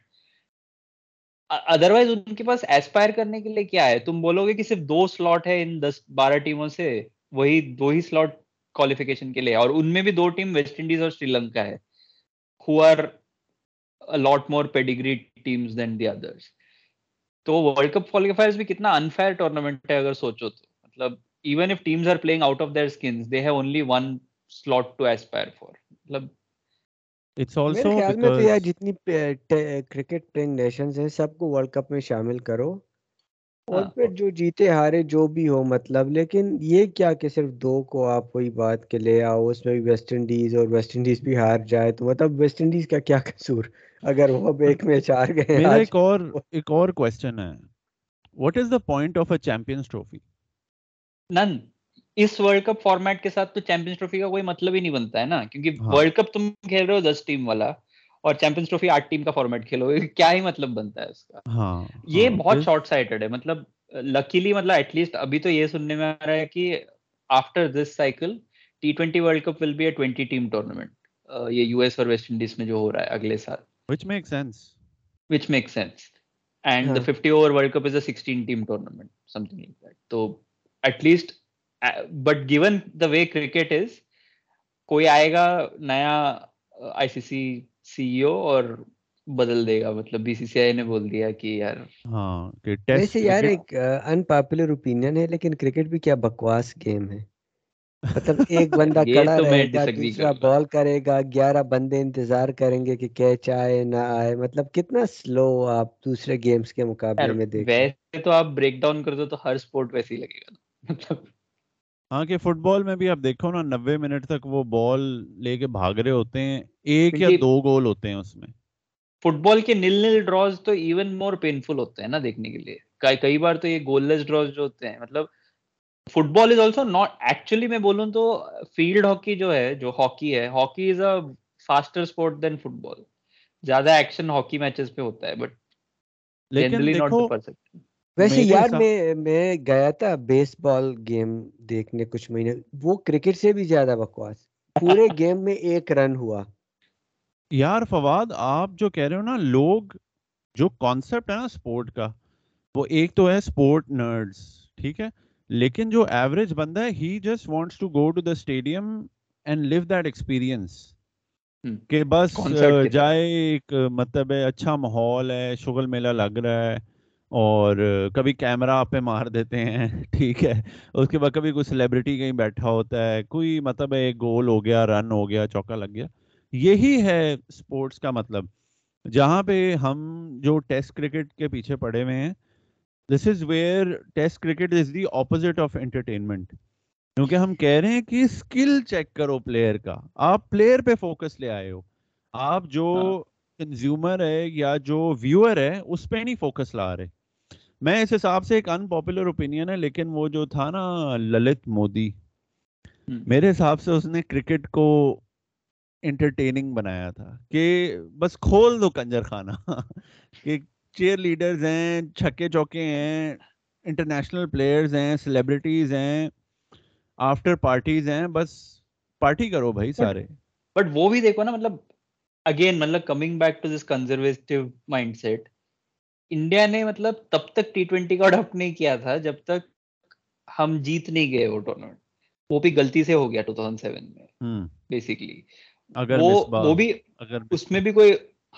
ادروائز ان کے پاس ایسپائر کرنے کے لیے کیا ہے؟ تم بولو گے کہ صرف دو سلاٹ ہے ان دس بارہ ٹیموں سے وہی دو ہی سلاٹ کوالیفیکیشن کے لیے اور ان میں بھی دو ٹیم ویسٹ انڈیز اور سری لنکا ہے who are lot more pedigree teams than the others تو ورلڈ کپ کوالیفائرز بھی کتنا انفیئر ٹورنامنٹ ہے اگر سوچو تو۔ مطلب even if teams are playing out of their skins they have only one slot to aspire for مطلب اٹس آلسو یار جتنی کرکٹ پلینگ نیشنز ہیں سب کو ورلڈ کپ میں شامل کرو۔ اور ہاں۔ پھر جو جیتے ہارے جو بھی ہو مطلب لیکن یہ کیا کہ صرف دو کو آپ کوئی بات کے لے آؤ اس میں بھی ویسٹ انڈیز اور ویسٹ انڈیز بھی ہار جائے تو مطلب ویسٹ انڈیز کا کیا قصور؟ اگر وہ اب ایک میچ ہار گئے میرا ایک اور ایک اور کوسچن ہے۔ What is the point of a champions trophy none us world cup format کے ساتھ تو چیمپئنز ٹرافی کا کوئی مطلب ہی نہیں بنتا ہے نا کیونکہ ورلڈ کپ تم کھیل رہے ہو دس ٹیم والا اور چیمپئنز ٹرافی آٹھ ٹیم کا فارمیٹ کھیلو کیا ہی مطلب بنتا ہے اس کا؟ ہاں۔ یہ بہت شارٹ سائٹڈ ہے مطلب لکیلی مطلب ایٹ لیسٹ ابھی تو یہ سننے میں آ رہا ہے کہ after this cycle T twenty world cup will be a twenty team tournament یہ یو ایس اور ویسٹ انڈیز میں جو ہو رہا ہے اگلے سال۔ Which makes sense which makes sense and yeah. the 50 over world cup is a 16 team tournament something like that so at least uh, but given the way cricket is کوئی آئے گا نیا آئی سی سی سی او اور بدل دے گا مطلب بی سی سی آئی نے بول دیا کہ یار ہاں ویسے یار ایک ان پاپولر اوپینین ہے لیکن کرکٹ بھی کیا بکواس گیم ہے مطلب ایک بندہ [LAUGHS] کڑا رہے گا دوسرا بال کرے گا گیارہ بندے انتظار کریں گے کہ کیچ آئے نہ آئے۔ مطلب کتنا سلو آپ دوسرے گیمز کے مقابلے میں دیکھیں ویسے تو آپ بریک ڈاؤن کر دو تو ہر سپورٹ ویسے ہی لگے گا۔ [LAUGHS] مطلب ہاں کہ فٹ بال میں بھی آپ دیکھو نا نوے منٹ تک وہ بال لے کے بھاگ رہے ہوتے ہیں ایک یا دو گول ہوتے ہیں اس میں۔ فٹ بال کے نیل نیل ڈراز تو ایون مور پینفل ہوتے ہیں نا دیکھنے کے لیے۔ کئی بار تو یہ گول لیس ڈراز جو ہوتے ہیں مطلب football is also not actually میں بولوں تو فیلڈ ہاکی جو ہے جو ہاکی ہے hockey is a faster sport than football زیادہ ایکشن ہاکی میچز پہ ہوتا ہے بٹ ویسے یار میں میں گیا تھا بیس بال گیم دیکھنے کچھ مہینے وہ کرکٹ سے بھی زیادہ بکواس۔ پورے [LAUGHS] گیم میں ایک رن ہوا۔ یار فواد آپ جو کہہ رہے ہو نا لوگ جو کانسیپٹ ہے نا اسپورٹ کا وہ ایک تو ہے اسپورٹ نرڈس ٹھیک ہے؟ لیکن جو ایوریج بندہ ہے he just wants to go to the stadium and live that experience کہ بس جائے ایک مطلب ہے اچھا ماحول ہے شغل میلہ لگ رہا ہے اور کبھی کیمرہ پہ مار دیتے ہیں [LAUGHS] ٹھیک ہے۔ اس کے بعد کبھی کوئی سیلیبریٹی کہیں بیٹھا ہوتا ہے کوئی مطلب ہے گول ہو گیا رن ہو گیا چوکا لگ گیا۔ یہی ہے اسپورٹس کا مطلب۔ جہاں پہ ہم جو ٹیسٹ کرکٹ کے پیچھے پڑے ہوئے ہیں this is where test cricket is the opposite of entertainment کیونکہ ہم کہہ رہے ہیں کہ اسکل چیک کرو پلیئر کا۔ آپ پلیئر پہ فوکس لے آئے ہو۔ آپ جو کنزیومر ہاں۔ ہے یا جو ویور ہے اس پہ نہیں فوکس لا رہے۔ میں اس حساب سے ایک ان پاپولر اوپینین ہے لیکن وہ جو تھا نا للت مودی۔ میرے حساب سے اس نے کرکٹ کو انٹرٹیننگ بنایا تھا۔ کہ بس کھول دو کنجر خانہ۔ [LAUGHS] کہ چیئر لیڈرز ہیں چھکے چوکے ہیں انٹرنیشنل پلیئرز ہیں سیلیبریٹیز ہیں آفٹر پارٹیز ہیں بس پارٹی کرو بھائی سارے۔ بٹ وہ بھی دیکھو نا مطلب اگین مطلب coming back to this conservative mindset India نے مطلب تب تک ٹی ٹوینٹی کا اڈاپٹ نہیں کیا تھا جب تک ہم جیت نہیں گئے وہ ٹورنامنٹ وہ بھی غلطی سے ہو گیا 2007 میں۔ بیسیکلی وہ بھی اس میں بھی کوئی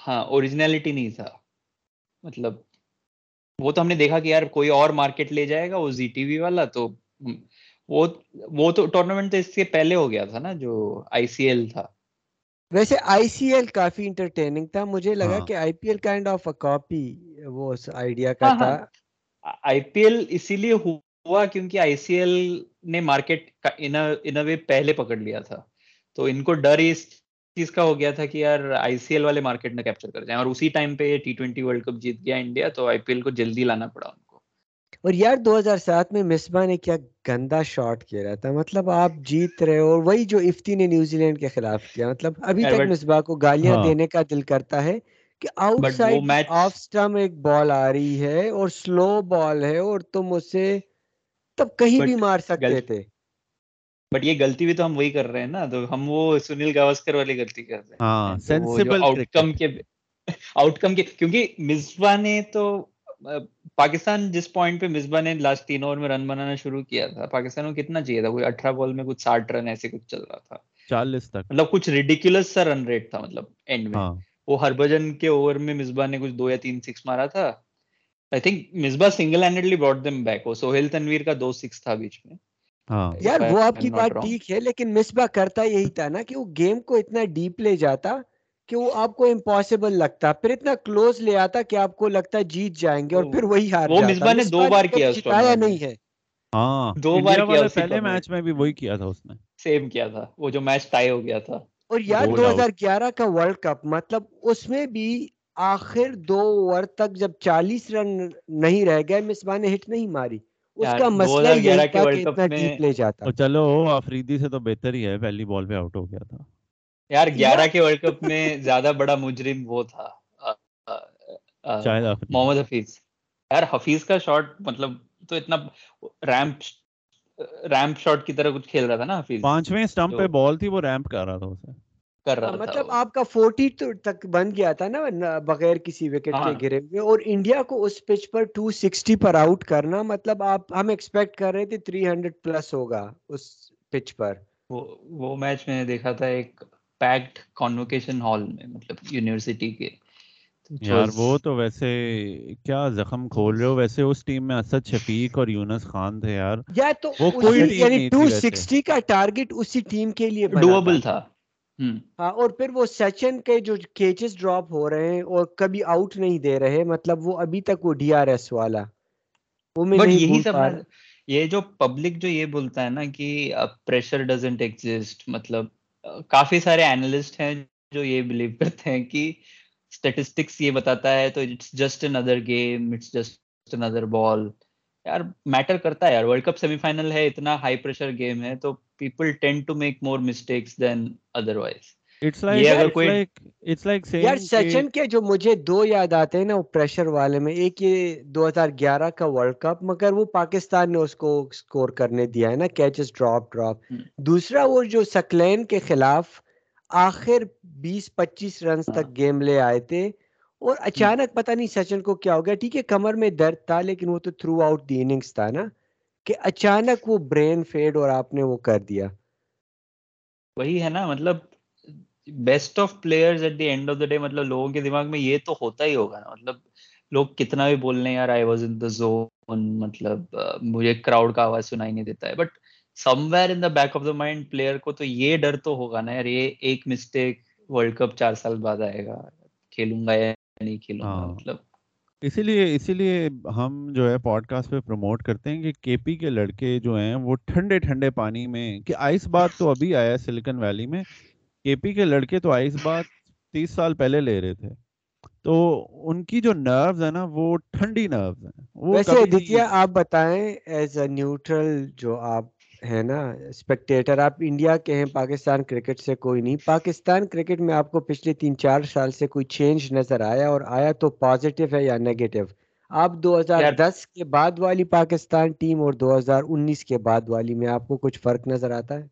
ہاں اوریجنلٹی نہیں تھا۔ مطلب وہ تو ہم نے دیکھا کہ یار کوئی اور مارکیٹ لے جائے گا وہ زی ٹی وی والا تو وہ وہ تو ٹورنامنٹ تو اس سے پہلے ہو گیا تھا نا جو آئی سی ایل تھا۔ ویسے آئی سی ایل کافی انٹرٹیننگ تھا۔ مجھے لگا کہ I P L kind of copy وہ آئیڈیا کا تھا۔ آئی پی ایل اسی لیے ہوا کیونکہ آئی سی ایل نے مارکیٹ ان وے پہلے پکڑ لیا تھا۔ تو ان کو ڈر اس چیز کا ہو گیا تھا کہ یار آئی سی ایل والے مارکیٹ میں کیپچر کر جائیں اور اسی ٹائم پہ ٹی ٹوینٹی ورلڈ کپ جیت گیا انڈیا تو آئی پی ایل کو جلدی لانا پڑا ان کو۔ اور یار دو ہزار سات میں مصباح نے کیا گندا شاٹ کیا رہا تھا۔ مطلب آپ جیت رہے اور وہی جو افتی نے نیوزی لینڈ کے خلاف کیا۔ مطلب ابھی تک مصباح کو گالیاں ہاں۔ دینے کا دل کرتا ہے کہ آؤٹ سائڈ آف سٹم ایک بال آ رہی ہے اور سلو بال ہے اور تم اسے تب کہیں بھی مار سکتے تھے۔ بٹ یہ غلطی بھی تو ہم وہی کر رہے ہیں نا تو ہم وہ سنیل گواسکر والی غلطی کر رہے ہیں۔ آؤٹ کم کے آؤٹ کم کے کیونکہ مصباح نے تو پاکستان جس پوائنٹ پہ مصباح نے لاسٹ تین اوور میں رن بنانا شروع کیا تھا پاکستان کو کتنا چاہیے تھا؟ کوئی اٹھارہ بال میں کچھ ساٹھ رن ایسے کچھ چل رہا تھا۔ چالیس تک۔ مطلب کچھ ریڈیکولس سا رن ریٹ تھا مطلب اینڈ میں۔ ہاں۔ وہ ہربجن کے اوور میں مصباح نے کچھ دو یا تین سکس مارا تھا۔ I think Misbah single handedly brought them back وہ سہیل تنویر کا دو سکس تھا بیچ میں۔ یار وہ آپ کی بات ٹھیک ہے لیکن مصباح کرتا یہی تھا نا کہ وہ گیم کو اتنا ڈیپ لے جاتا کہ وہ آپ کو امپاسبل لگتا۔ پھر اتنا کلوز لے آتا کہ آپ کو لگتا جیت جائیں گے اور پھر وہی ہار وہ مصباح نے دو بار کیا جتایا نہیں ہے۔ ہاں۔ دو بار کیا پہلے میچ میں۔ بھی وہی کیا تھا اس نے۔ سیم کیا تھا۔ وہ جو میچ ٹائی ہو گیا تھا۔ اور یار دو ہزار گیارہ کا ورلڈ کپ مطلب اس میں بھی آخر دو اوور تک جب چالیس رن نہیں رہ گئے مصباح نے ہٹ نہیں ماری۔ اس کا مسئلہ یہ تھا کہ اتنا ڈیپ لے جاتا۔ چلو آفریدی سے تو بحتر ہی ہے پہلی بال پہ آؤٹ ہو گیا تھا۔ یار گیارہ کے ورلڈ کپ میں زیادہ بڑا مجرم وہ تھا۔ محمد حفیظ۔ یار حفیظ کا شاٹ مطلب تو اتنا ریمپ ریمپ شاٹ کی طرح کچھ کھیل رہا تھا نا حفیظ۔ پانچویں اسٹمپ پہ بال تھی وہ ریمپ کر رہا تھا اسے۔ کر رہا مطلب آپ کا فورٹی تک بن گیا تھا نا بغیر کسی وکٹ کے ہاں۔ گرے ہوئے۔ اور انڈیا کو اس پچ پر ٹو سکسٹی پر آؤٹ کرنا مطلب آپ ہم ایکسپیکٹ کر رہے تھے تھری ہنڈریڈ پلس ہوگا اس پچ پر۔ وہ میچ میں نے دیکھا تھا ایک پیکڈ کانوکیشن ہال میں مطلب یونیورسٹی کے۔ یار وہ تو ویسے کیا زخم کھول رہے ہو؟ ویسے اس ٹیم میں اسد شفیق اور یونس خان تھے یار۔ یا تو وہ کوئی یعنی 260 کا ٹارگٹ اسی ٹیم کے لیے ڈوبل تھا۔ ہاں اور پھر وہ سچن کے جو کیچز ڈراپ ہو رہے ہیں اور کبھی آؤٹ نہیں دے رہے مطلب وہ ابھی تک وہ ڈی آر ایس والا وہ میں نہیں یہی سب یہ جو پبلک جو یہ بولتا ہے نا کہ پریشر ڈزنٹ ایگزسٹ مطلب کافی سارے اینالسٹ ہیں جو یہ بلیو کرتے ہیں کہ اسٹیٹسٹکس یہ بتاتا ہے تو it's just another game it's just another ball یار میٹر کرتا ہے یار. ورلڈ کپ سیمی فائنل ہے اتنا ہائی پریشر گیم ہے تو people tend to make more mistakes than otherwise Sachin کے جو مجھے دو یاد آتے ہیں نا وہ پریشر والے میں ایک یہ دو ہزار گیارہ کا ورلڈ کپ مگر وہ پاکستان نے اس کو سکور کرنے دیا ہے نا کیچز ڈراپ ڈراپ دوسرا وہ جو سکلین کے خلاف آخر بیس پچیس رنز تک گیم لے آئے تھے اور اچانک پتہ نہیں سچن کو کیا ہو گیا۔ ٹھیک ہے کمر میں درد تھا لیکن وہ تو تھرو آؤٹ دی اننگس تھا نا کہ اچانک وہ برین فیڈ اور آپ نے وہ کر دیا۔ وہی ہے نا مطلب best of players at the end of the day مطلب لوگوں کے دماغ میں یہ تو ہوتا ہی ہوگا نا۔ مطلب لوگ کتنا بھی بول لیں یار I was in the zone مطلب مجھے کراؤڈ کا آواز سنائی نہیں دیتا ہے۔ But somewhere in the back of the mind player کو تو یہ ڈر تو ہوگا نا یار یہ ایک مسٹیک ورلڈ کپ چار سال بعد آئے گا کھیلوں گا یا نہیں کھیلوں گا۔ مطلب۔ اسی لیے اسی لیے ہم جو ہے پوڈ کاسٹ پہ پروموٹ کرتے ہیں کہ کے پی کے لڑکے جو ہیں وہ ٹھنڈے ٹھنڈے پانی میں کہ آئس بات تو ابھی آیا سلیکن ویلی میں۔ کے پی کے لڑکے تو آئس بات تیس سال پہلے لے رہے تھے۔ تو ان کی جو نروز ہے نا وہ ٹھنڈی نروز ہیں۔ ویسے ادتیہ آپ بتائیں ایز اے نیوٹرل جو آپ ہیں نا اسپیکٹیٹر آپ انڈیا کے ہیں پاکستان کرکٹ سے کوئی نہیں۔ پاکستان کرکٹ میں آپ کو پچھلے تین چار سال سے کوئی چینج نظر آیا اور آیا تو پازیٹیو ہے یا نیگیٹو آپ دو ہزار دس کے بعد والی پاکستان ٹیم اور دو ہزار انیس کے بعد والی میں آپ کو کچھ فرق نظر آتا ہے؟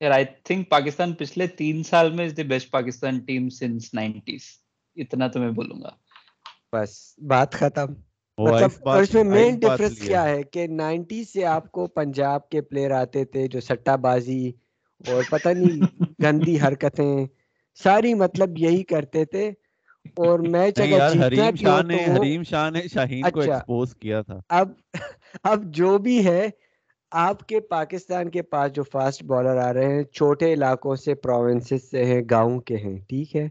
یار آئی تھنک پاکستان پچھلے تین سال میں is the best Pakistan team since nineties اتنا تو میں بولوں گا۔ بس بات ختم۔ اور اس میں مین ڈفرنس کیا ہے۔ کہ نائنٹی سے آپ کو پنجاب کے پلیئر آتے تھے جو سٹا بازی اور پتہ نہیں [LAUGHS] گندی حرکتیں ساری مطلب یہی کرتے تھے۔ اور میچ نہیں اگر یار جیتنا حریم بھی ہو شاہ تو نے وہ حریم شاہ نے شاہین کو اچھا۔ ایکسپوز کیا تھا۔ اب [LAUGHS] اب جو بھی ہے آپ کے پاکستان کے پاس جو فاسٹ بالر آ رہے ہیں چھوٹے علاقوں سے پروونسز سے ہیں گاؤں کے ہیں ٹھیک ہے؟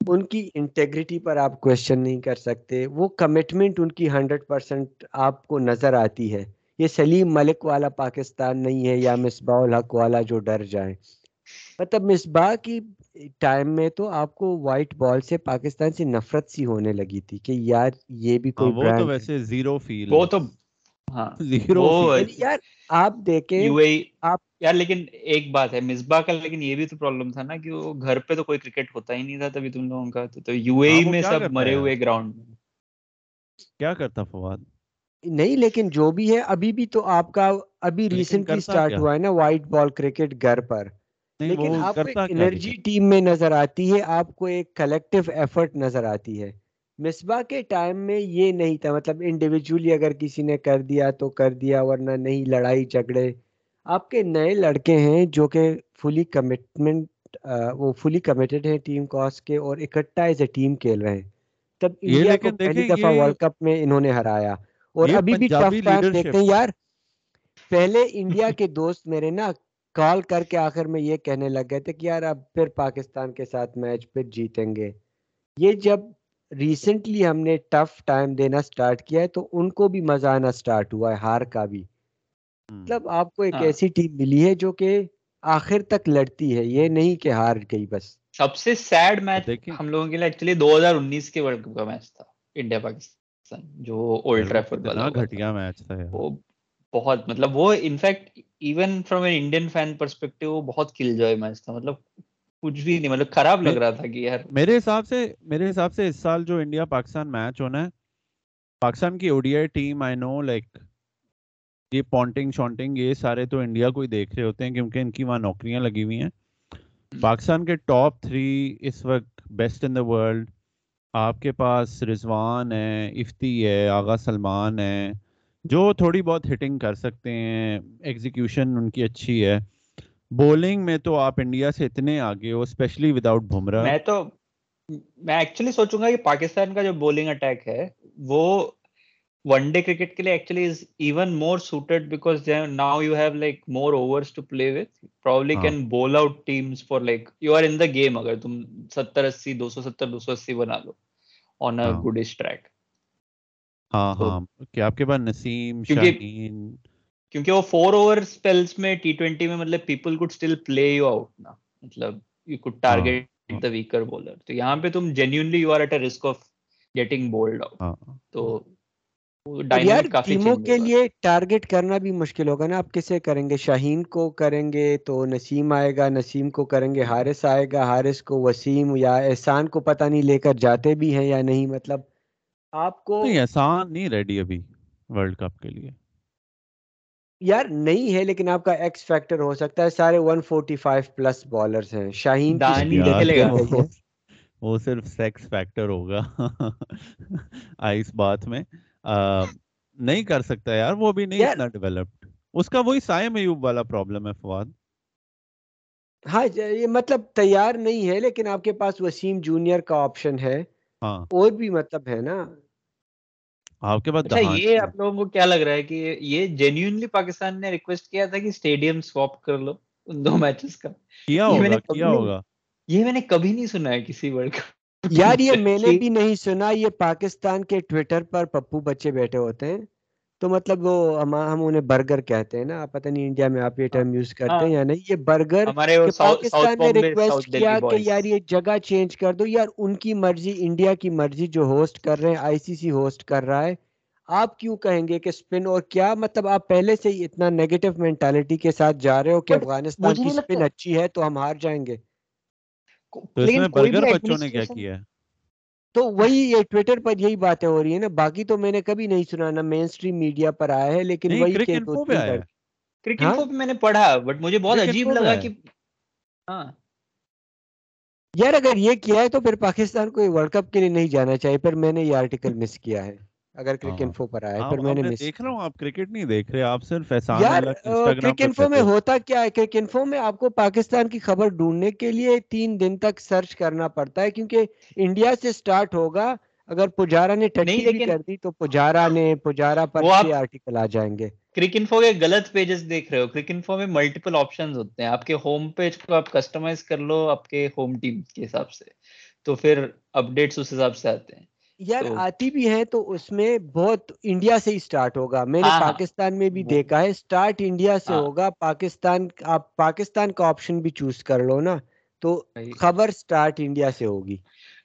ان کی انٹیگریٹی پر آپ کوشچن نہیں کر سکتے وہ کمٹمنٹ ان کی ہنڈریڈ پرسینٹ آپ کو نظر آتی ہے۔ یہ سلیم ملک والا پاکستان نہیں ہے یا مصباح الحق والا جو ڈر جائے مطلب مصباح کی ٹائم میں تو آپ کو وائٹ بال سے پاکستان سے نفرت سی ہونے لگی تھی کہ یار یہ بھی ہاں کوئی وہ تو ویسے زیرو فیل وہ تو زیرو یار آپ دیکھیں یو اے آپ یار لیکن ایک بات ہے مصباح کا لیکن یہ بھی تو پرابلم تھا نا کہ وہ گھر پہ تو کوئی کرکٹ ہوتا ہی نہیں تھا تبھی تم لوگوں کا۔ تو یو اے ہاں میں سب مرے ہوئے گراؤنڈ میں۔ کیا کرتا فواد؟ نہیں لیکن جو بھی ہے ابھی بھی تو آپ کا ابھی ریسنٹلی سٹارٹ ہوا ہے نا وائٹ بال کرکٹ گھر پر۔ لیکن آپ کو انرجی ٹیم میں نظر آتی ہے آپ کو ایک کلیکٹیو ایفرٹ نظر آتی ہے۔ مصباح کے ٹائم میں یہ نہیں تھا۔ مطلب انڈیویجولی اگر کسی نے کر دیا تو کر دیا ورنہ نہیں لڑائی جھگڑے۔ آپ کے نئے لڑکے ہیں جو کہ فلی کمٹمنٹ وہ فلی کمیٹڈ ہیں ٹیم کاس کے اور اکٹھا ایز اے ٹیم کھیل رہے ہیں۔ تب انڈیا کو پہلی دفعہ ورلڈ کپ میں انہوں نے ہرایا۔ اور ابھی بھی ٹف ٹائم دیکھتے ہیں یار پہلے انڈیا کے دوست میرے نا کال کر کے آخر میں یہ کہنے لگ گئے تھے کہ یار اب پھر پاکستان کے ساتھ میچ پھر جیتیں گے۔ یہ جب ریسنٹلی ہم نے ٹف ٹائم دینا سٹارٹ کیا ہے تو ان کو بھی مزہ آنا سٹارٹ ہوا ہے ہار کا بھی۔ مطلب آپ کو ایک ہاں۔ ایسی ٹیم ملی ہے جو کہ آخر تک لڑتی ہے یہ نہیں کہ ہار گئی بس۔ سب سے سیڈ میچ ہم لوگوں کے لیے ایکچولی دو ہزار انیس کے ورلڈ کپ کا میچ تھا انڈیا پاکستان جو اولڈ ٹریفرڈ والا گھٹیا میچ تھا وہ بہت مطلب وہ in fact even from an Indian fan perspective وہ بہت کل جوائے میچ تھا۔ مطلب کچھ بھی نہیں مطلب خراب لگ رہا تھا کہ یار۔ میرے حساب سے میرے حساب سے اس سال جو انڈیا پاکستان میچ ہونا ہے پاکستان کی O D I team I know like یہ پونٹنگ شونٹنگ یہ سارے تو انڈیا کو ہی دیکھ رہے ہوتے ہیں کیونکہ ان کی وہاں نوکریاں لگی ہوئی ہیں۔ پاکستان کے ٹاپ تھری اس وقت بیسٹ ان دا ورلڈ۔ آپ کے پاس رضوان ہے افتی ہے آغا سلمان ہے جو تھوڑی بہت ہٹنگ کر سکتے ہیں ایگزیکیوشن ان کی اچھی ہے۔ بولنگ میں تو آپ انڈیا سے اتنے آگے ہو اسپیشلی وداؤٹ بمراہ میں تو میں ایکچولی سوچوں گا کہ پاکستان کا جو بولنگ اٹیک ہے وہ ون ڈے کرکٹ کے لیے actually is even more suited because now you have like more overs to play with probably ہاں۔ Can bowl out teams for like you are in the game اگر تم ستر اسی دو سو ستر دو سو اسی بنا لو آن اے ہاں۔ گڈ ٹریک ہاں تو- ہاں کہ آپ کے پاس نسیم شاہین کیونکہ وہ فور اوور اسپیلس میں ٹی ٹوینٹی میں مطلب people could still play you out نا۔ مطلب you could target the weaker bowler تو یہاں پہ تم genuinely you are at a risk of getting bowled out تو ٹیموں کے لیے ٹارگٹ کرنا بھی مشکل ہوگا نا۔ آپ کسے کریں گے؟ شاہین کو کریں گے تو نسیم آئے گا نسیم کو کریں گے حارث آئے گا حارث کو وسیم یا احسان کو پتہ نہیں لے کر جاتے بھی ہیں یا نہیں۔ مطلب آپ کو نہیں آسان نہیں ریڈی ابھی ورلڈ کپ کے لیے۔ یار نہیں ہے لیکن آپ کا ایکس فیکٹر ہو سکتا ہے سارے 145 پلس بالرز ہیں۔ شاہین وہ صرف سیکس فیکٹر ہوگا۔ اس بات میں۔ نہیں کر سکتا یار وہ بھی نہیں اتنا ڈیولپڈ اس کا وہی سائے میوب والا پرابلم ہے فواد۔ ہاں یہ مطلب تیار نہیں ہے لیکن آپ کے پاس وسیم جونیئر کا آپشن ہے۔ ہاں۔ اور بھی مطلب ہے نا۔ آپ کے پاس اچھا یہ آپ لوگوں کو کیا لگ رہا ہے کہ یہ جینیونلی پاکستان نے ریکویسٹ کیا تھا کہ اسٹیڈیم سواپ کر لو ان دو میچز کا؟ کیا ہوگا کیا ہوگا؟ یہ میں نے کبھی نہیں سنا ہے کسی ورلڈ کپ یار یہ میں نے [LAUGHS] بھی نہیں سنا یہ پاکستان کے ٹویٹر پر پپو بچے بیٹھے ہوتے ہیں۔ تو مطلب وہ ہم ہم انہیں برگر کہتے ہیں نا پتہ نہیں انڈیا میں آپ یہ ٹرم یوز کرتے ہیں یا نہیں یہ برگر پاکستان نے ریکویسٹ کیا کہ یار یہ جگہ چینج کر دو یار ان کی مرضی انڈیا کی مرضی جو ہوسٹ کر رہے ہیں آئی سی سی ہوسٹ کر رہا ہے آپ کیوں کہیں گے کہ سپن اور کیا؟ مطلب آپ پہلے سے ہی اتنا نیگیٹو مینٹالٹی کے ساتھ جا رہے ہو کہ افغانستان کی سپن اچھی ہے تو ہم ہار جائیں گے۔ تو اس میں برگر بچوں نے کیا کیا ہے؟ تو وہی یہ ٹویٹر پر یہی باتیں ہو رہی ہیں نا۔ باقی تو میں نے کبھی نہیں سنا نا مین سٹریم میڈیا پر آیا ہے لیکن وہی کرکٹ ہاں؟ میں نے پڑھا بٹ مجھے بہت عجیب لگا کہ ہاں۔ یار اگر یہ کیا ہے تو پھر پاکستان کو ورلڈ کپ کے لیے نہیں جانا چاہیے۔ پھر میں نے یہ آرٹیکل مس کیا ہے۔ اگر کرک انفو پر آئے پھر میں نے دیکھ رہا ہوں آپ کرکٹ نہیں دیکھ رہے آپ صرف یار کرک انفو میں ہوتا کیا ہے؟ کرک انفو میں آپ کو پاکستان کی خبر ڈھونڈنے کے لیے تین دن تک سرچ کرنا پڑتا ہے کیونکہ انڈیا سے سٹارٹ ہوگا اگر پجارا نے بھی کر دی تو پجارا نے پجارا پر یہ آرٹیکل آ جائیں گے۔ کرک انفو کے غلط پیجز دیکھ رہے ہو۔ کرک انفو میں ملٹیپل آپشنز ہوتے ہیں۔ آپ کے ہوم پیج کو آپ کسٹمائز کر لو آپ کے ہوم ٹیم کے حساب سے۔ تو پھر اپڈیٹس اس حساب سے آتے ہیں۔ یار آتی بھی ہے تو اس میں بہت انڈیا سے ہی سٹارٹ ہوگا۔ میں نے ہاں، ہاں۔ پاکستان میں بھی دیکھا ہے۔ سٹارٹ انڈیا سے ہاں۔ ہوگا۔ پاکستان آپ پاکستان کا آپشن بھی چوز کر لو نا۔ تو خبر سٹارٹ انڈیا سے ہوگی۔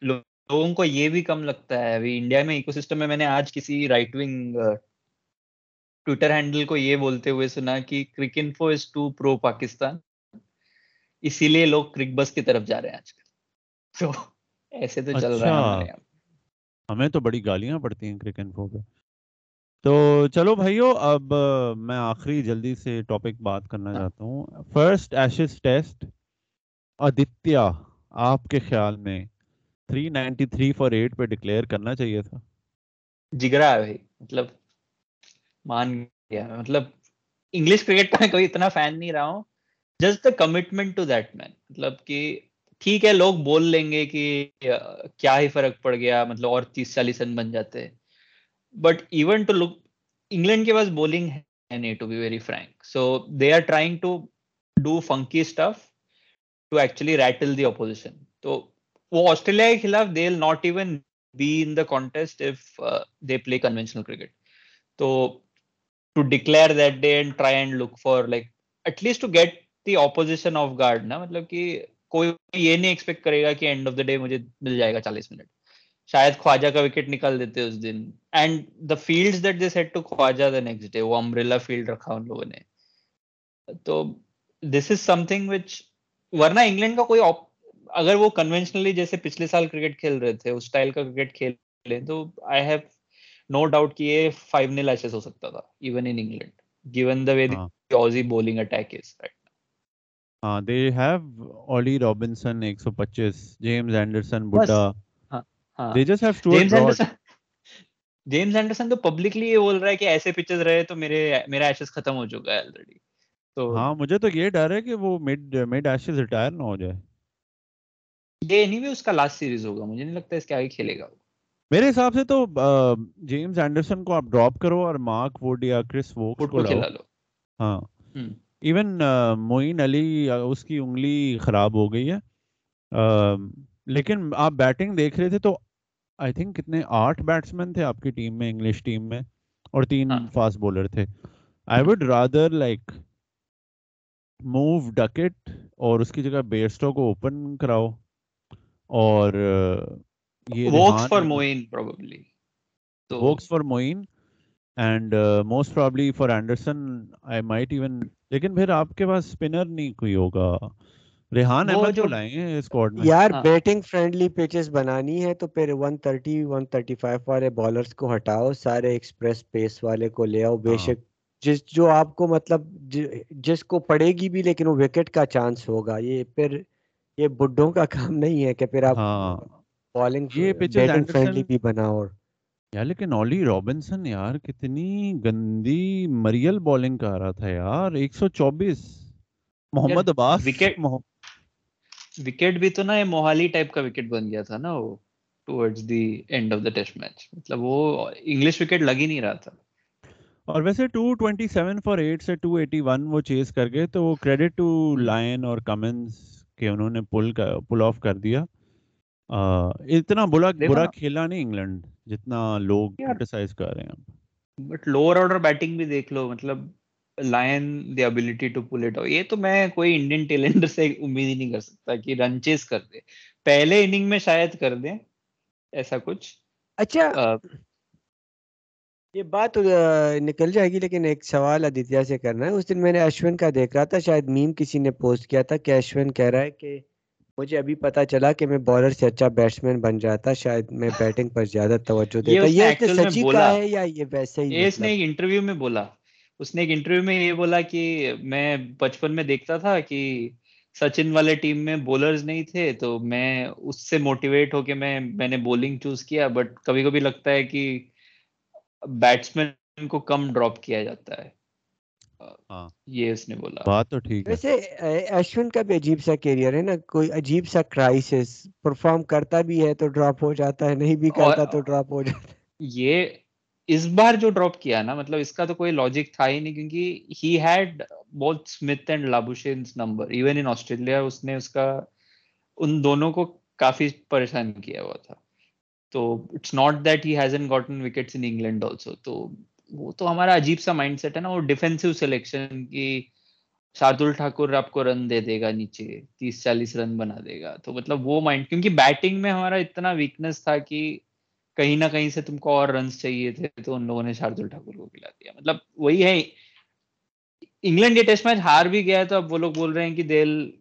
لوگوں کو یہ بھی کم لگتا ہے۔ ابھی انڈیا میں ایکو سسٹم میں میں نے آج کسی رائٹ ونگ ٹویٹر ہینڈل کو یہ بولتے ہوئے سنا کہ Cricinfo is too pro Pakistan اسی لیے لوگ کرک بس کی طرف جا رہے ہیں آج کل۔ تو ایسے تو چل رہا ہے اچھا۔ ہمارے یہاں۔ ہمیں تو بڑی گالیاں پڑتی ہیں کرک انفو پہ تو چلو بھائیو اب میں آخری جلدی سے ٹاپک بات کرنا ہاں۔ چاہتا ہوں۔ فرسٹ ایشز ٹیسٹ آدتیہ آپ کے خیال میں 393 فار 8 پہ ڈکلیئر کرنا چاہیے تھا؟ جگرا ہے بھائی مطلب مان گیا۔ مطلب انگلش کرکٹ کا میں کبھی اتنا فین نہیں رہا ہوں۔ Just the commitment to that man مطلب کہ ٹھیک ہے، لوگ بول لیں گے کہ کیا ہی فرق پڑ گیا مطلب اور تیس چالیس رن بن جاتے۔ But even to look England کے پاس بولنگ ہے نہیں to be very frank so they are trying to do funky stuff to actually rattle the opposition تو وہ آسٹریلیا کے خلاف they will not even be in the contest if they play conventional cricket so to declare that day and try and look for like at least to get the opposition off guard نا مطلب کہ کوئی یہ نہیں ایکسپیکٹ کرے گا کہ اینڈ آف دا ڈے مجھے مل جائے گا چالیس منٹ۔ شاید خواجہ کا وکٹ نکال دیتے اس دن۔ And the field that they set to Khawaja the next day وہ امبریلا فیلڈ رکھا ان لوگوں نے۔ تو دس از سم تھنگ وچ ورنہ انگلینڈ کا کوئی اگر وہ کنوینشنلی جیسے پچھلے سال کرکٹ کھیل رہے تھے اس اسٹائل کا کرکٹ کھیل لیں تو آئی ہیو نو ڈاؤٹ کہ یہ فائیو نیل ایسے ہو سکتا تھا even in England given the way the bowling attack is right ہاں they have Ollie Robinson 125 James Anderson بڈا۔ They just have Stuart Broad James Anderson تو پبلکلی یہ بول رہا ہے کہ ایسے پچز رہے تو میرے میرا ایشز ختم ہو چکا ہے آلریڈی تو ہاں مجھے تو یہ ڈر ہے کہ وہ مڈ مڈ ایشز ریٹائر نہ ہو جائے۔ یہ اینی وے اس کا لاسٹ سیریز ہوگا مجھے نہیں لگتا اس کے آگے کھیلے گا میرے حساب سے تو جیمز اینڈرسن کو آپ ڈراپ کرو اور مارک ووڈ یا کرس ووکس کو کھلا لو۔ ہاں۔ ایون معین علی اس کی انگلی خراب ہو گئی ہے لیکن آپ بیٹنگ دیکھ رہے تھے تو آئی تھنک کتنے آٹھ بیٹسمین تھے آپ کی ٹیم میں انگلش ٹیم میں اور تین فاسٹ بولر تھے I would rather like move Duckett اور اس کی جگہ بیئرسٹو کو اوپن کراؤ اور یہ for Moeen probably Woakes for and most probably for Anderson I might even لیکن پھر آپ کے پاس اسپنر نہیں کوئی ہوگا۔ ریحان احمد جو لائیں گے اسکواڈ میں۔ یار بیٹنگ فرینڈلی پیچز بنانی ہے تو پھر 130 135 والے بالرز کو ہٹاؤ سارے ایکسپریس پیس والے کو لے آؤ۔ بے شک جس جو آپ کو مطلب جس کو پڑے گی بھی لیکن وہ وکٹ کا چانس ہوگا۔ یہ پھر یہ بڈھوں کا کام نہیں ہے کہ پھر آپ بالنگ بیٹنگ فرینڈلی اینڈرسن- بھی بنا اور یار لیکن اولی رابنسن یار کتنی گندی مریل بالنگ کر رہا تھا یار ایک سو چوبیس۔ محمد عباس محم- وکٹ بھی تو نا یہ موہالی ٹائپ کا وکٹ بن گیا تھا نا وہ towards the end of the test match مطلب وہ انگلش وکٹ لگ ہی نہیں رہا تھا۔ اور ویسے 227 فار 8 سے 281 وہ چیز کر گئے تو وہ کریڈٹ ٹو لائن اور کمنس کہ انہوں نے پل پل آف کر دیا۔ اتنا برا برا۔ کھیلا نہیں انگلینڈ جتنا لوگ کر رہے ہیں بٹ لوور آرڈر بیٹنگ بھی دیکھ لو مطلب line the ability to pull it یہ تو میں کوئی انڈین ٹیلنڈر سے امید ہی نہیں کر سکتا کہ رن چیز کر دے۔ پہلے اننگ میں شاید کر دیں ایسا کچھ۔ اچھا۔ یہ بات نکل جائے گی لیکن ایک سوال آدتیہ سے کرنا ہے۔ اس دن میں نے اشون کا دیکھ رہا تھا شاید میم کسی نے پوسٹ کیا تھا کہ اشون کہہ رہا ہے کہ مجھے ابھی پتا چلا کہ میں بالر سے اچھا بیٹسمین بن جاتا شاید میں بیٹنگ پر زیادہ توجہ دیتا یہ اس نے سچی۔ کہا ہے یا یہ ویسے ہی اس نے مطلب؟ ایک انٹرویو میں بولا اس نے ایک انٹرویو میں یہ بولا کہ میں بچپن میں دیکھتا تھا کہ سچن والے ٹیم میں بولرز نہیں تھے تو میں اس سے موٹیویٹ ہو کے میں میں نے بولنگ چوز کیا بٹ کبھی کبھی لگتا ہے کہ بیٹسمین کو کم ڈراپ کیا جاتا ہے۔ یہ اس نے بولا۔ بات تو ٹھیک ہے۔ ویسے اشون کا بھی عجیب سا کیریئر ہے نا کوئی عجیب سا کرائسس پرفارم کرتا بھی ہے تو ڈراپ ہو جاتا ہے نہیں بھی کرتا تو ڈراپ ہو جاتا ہے۔ یہ اس بار جو ڈراپ کیا نا مطلب اس کا تو کوئی لاجک تھا ہی نہیں کیونکہ ہی ہیڈ بہت Smith and Labuschagne number even in Australia اس نے اس کا ان دونوں کو کافی پریشان کیا ہوا تھا۔ تو it's not that he hasn't gotten wickets in England also تو وہ تو ہمارا عجیب سا مائنڈ سیٹ ہے نا، وہ ڈیفینسو سلیکشن کی شاردل ٹھاکر آپ کو رن دے دے گا نیچے، تیس چالیس رن بنا دے گا۔ تو مطلب وہ مائنڈ کیونکہ بیٹنگ میں ہمارا اتنا ویکنس تھا کہ کہیں نہ کہیں سے تم کو اور رنس چاہیے تھے، تو ان لوگوں نے شاردل ٹھاکر کو کھلا دیا۔ مطلب وہی ہے، انگلینڈ یہ ٹیسٹ میچ ہار بھی گیا ہے تو اب وہ لوگ بول رہے ہیں کہ دل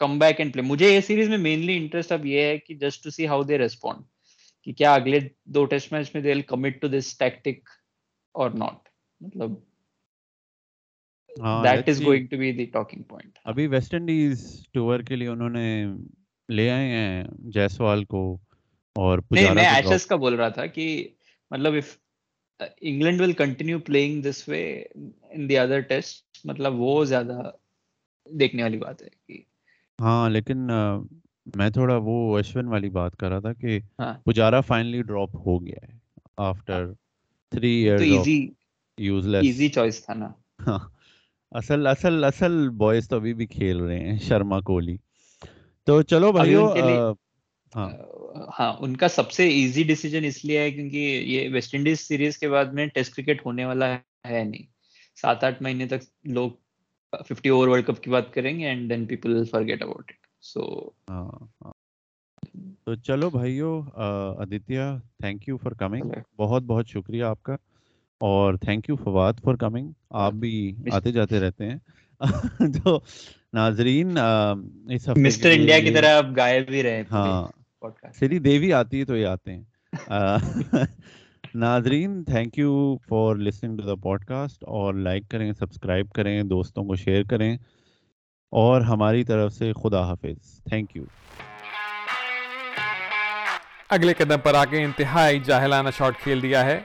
کم بیک اینڈ پلے مجھے یہ سیریز میں مینلی انٹرسٹ اب یہ ہے کہ just to see how they respond کہ کیا اگلے دو ٹیسٹ میچ میں will commit to this tactic اور ناٹ مطلب that let's is see. Going to be the talking point ابھی ویسٹ انڈیز ٹور کے لیے انہوں نے لے آئے ہیں جیسوال کو اور نہیں پجارا میں کو ایشز کا بول رہا تھا کہ مطلب if England will continue playing this way in the other test مطلب وہ زیادہ دیکھنے والی بات ہے کہ drop- ہاں لیکن میں تھوڑا وہ اشون والی بات کر رہا تھا کہ پجارا فائنلی ڈراپ ہو گیا ہے آفٹر تھری ایزی چوائس تھا نا۔ ہاں۔ اصل اصل اصل بوائز تو ابھی بھی کھیل رہے ہیں شرما کوہلی۔ تو چلو بھائیو ہاں۔ ہاں ان کا سب سے ایزی ڈیسیجن اس لیے ہے کیونکہ یہ ویسٹ انڈیز سیریز کے بعد میں ٹیسٹ کرکٹ ہونے والا ہے نہیں۔ سات آٹھ مہینے تک لوگ ففٹی اوور ورلڈ کپ کی بات کریں گے and then people forget about it so تو چلو بھائیو Aditya thank you for coming بہت بہت شکریہ آپ کا اور thank you Fawad for coming آپ بھی آتے جاتے رہتے ہیں۔ [LAUGHS] تو ناظرین اس ہفتے مسٹر انڈیا کی طرح آپ غائب بھی رہے ہاں سری دیوی آتی ہے تو یہ آتے ہیں۔ [LAUGHS] ناظرین thank you for listening to the podcast اور لائک کریں سبسکرائب کریں دوستوں کو شیئر کریں اور ہماری طرف سے خدا حافظ۔ تھینک یو اگلے قدم پر آ کے انتہائی جاہلانہ شاٹ کھیل دیا ہے۔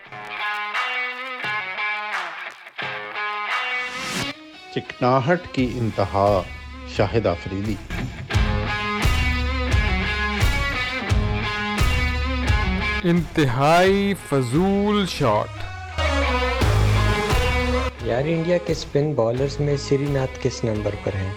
چکناہٹ کی انتہا شاہد آفریدی۔ انتہائی فضول شاٹ۔ یار انڈیا کے اسپن بالرز میں سری ناتھ کس نمبر پر ہیں؟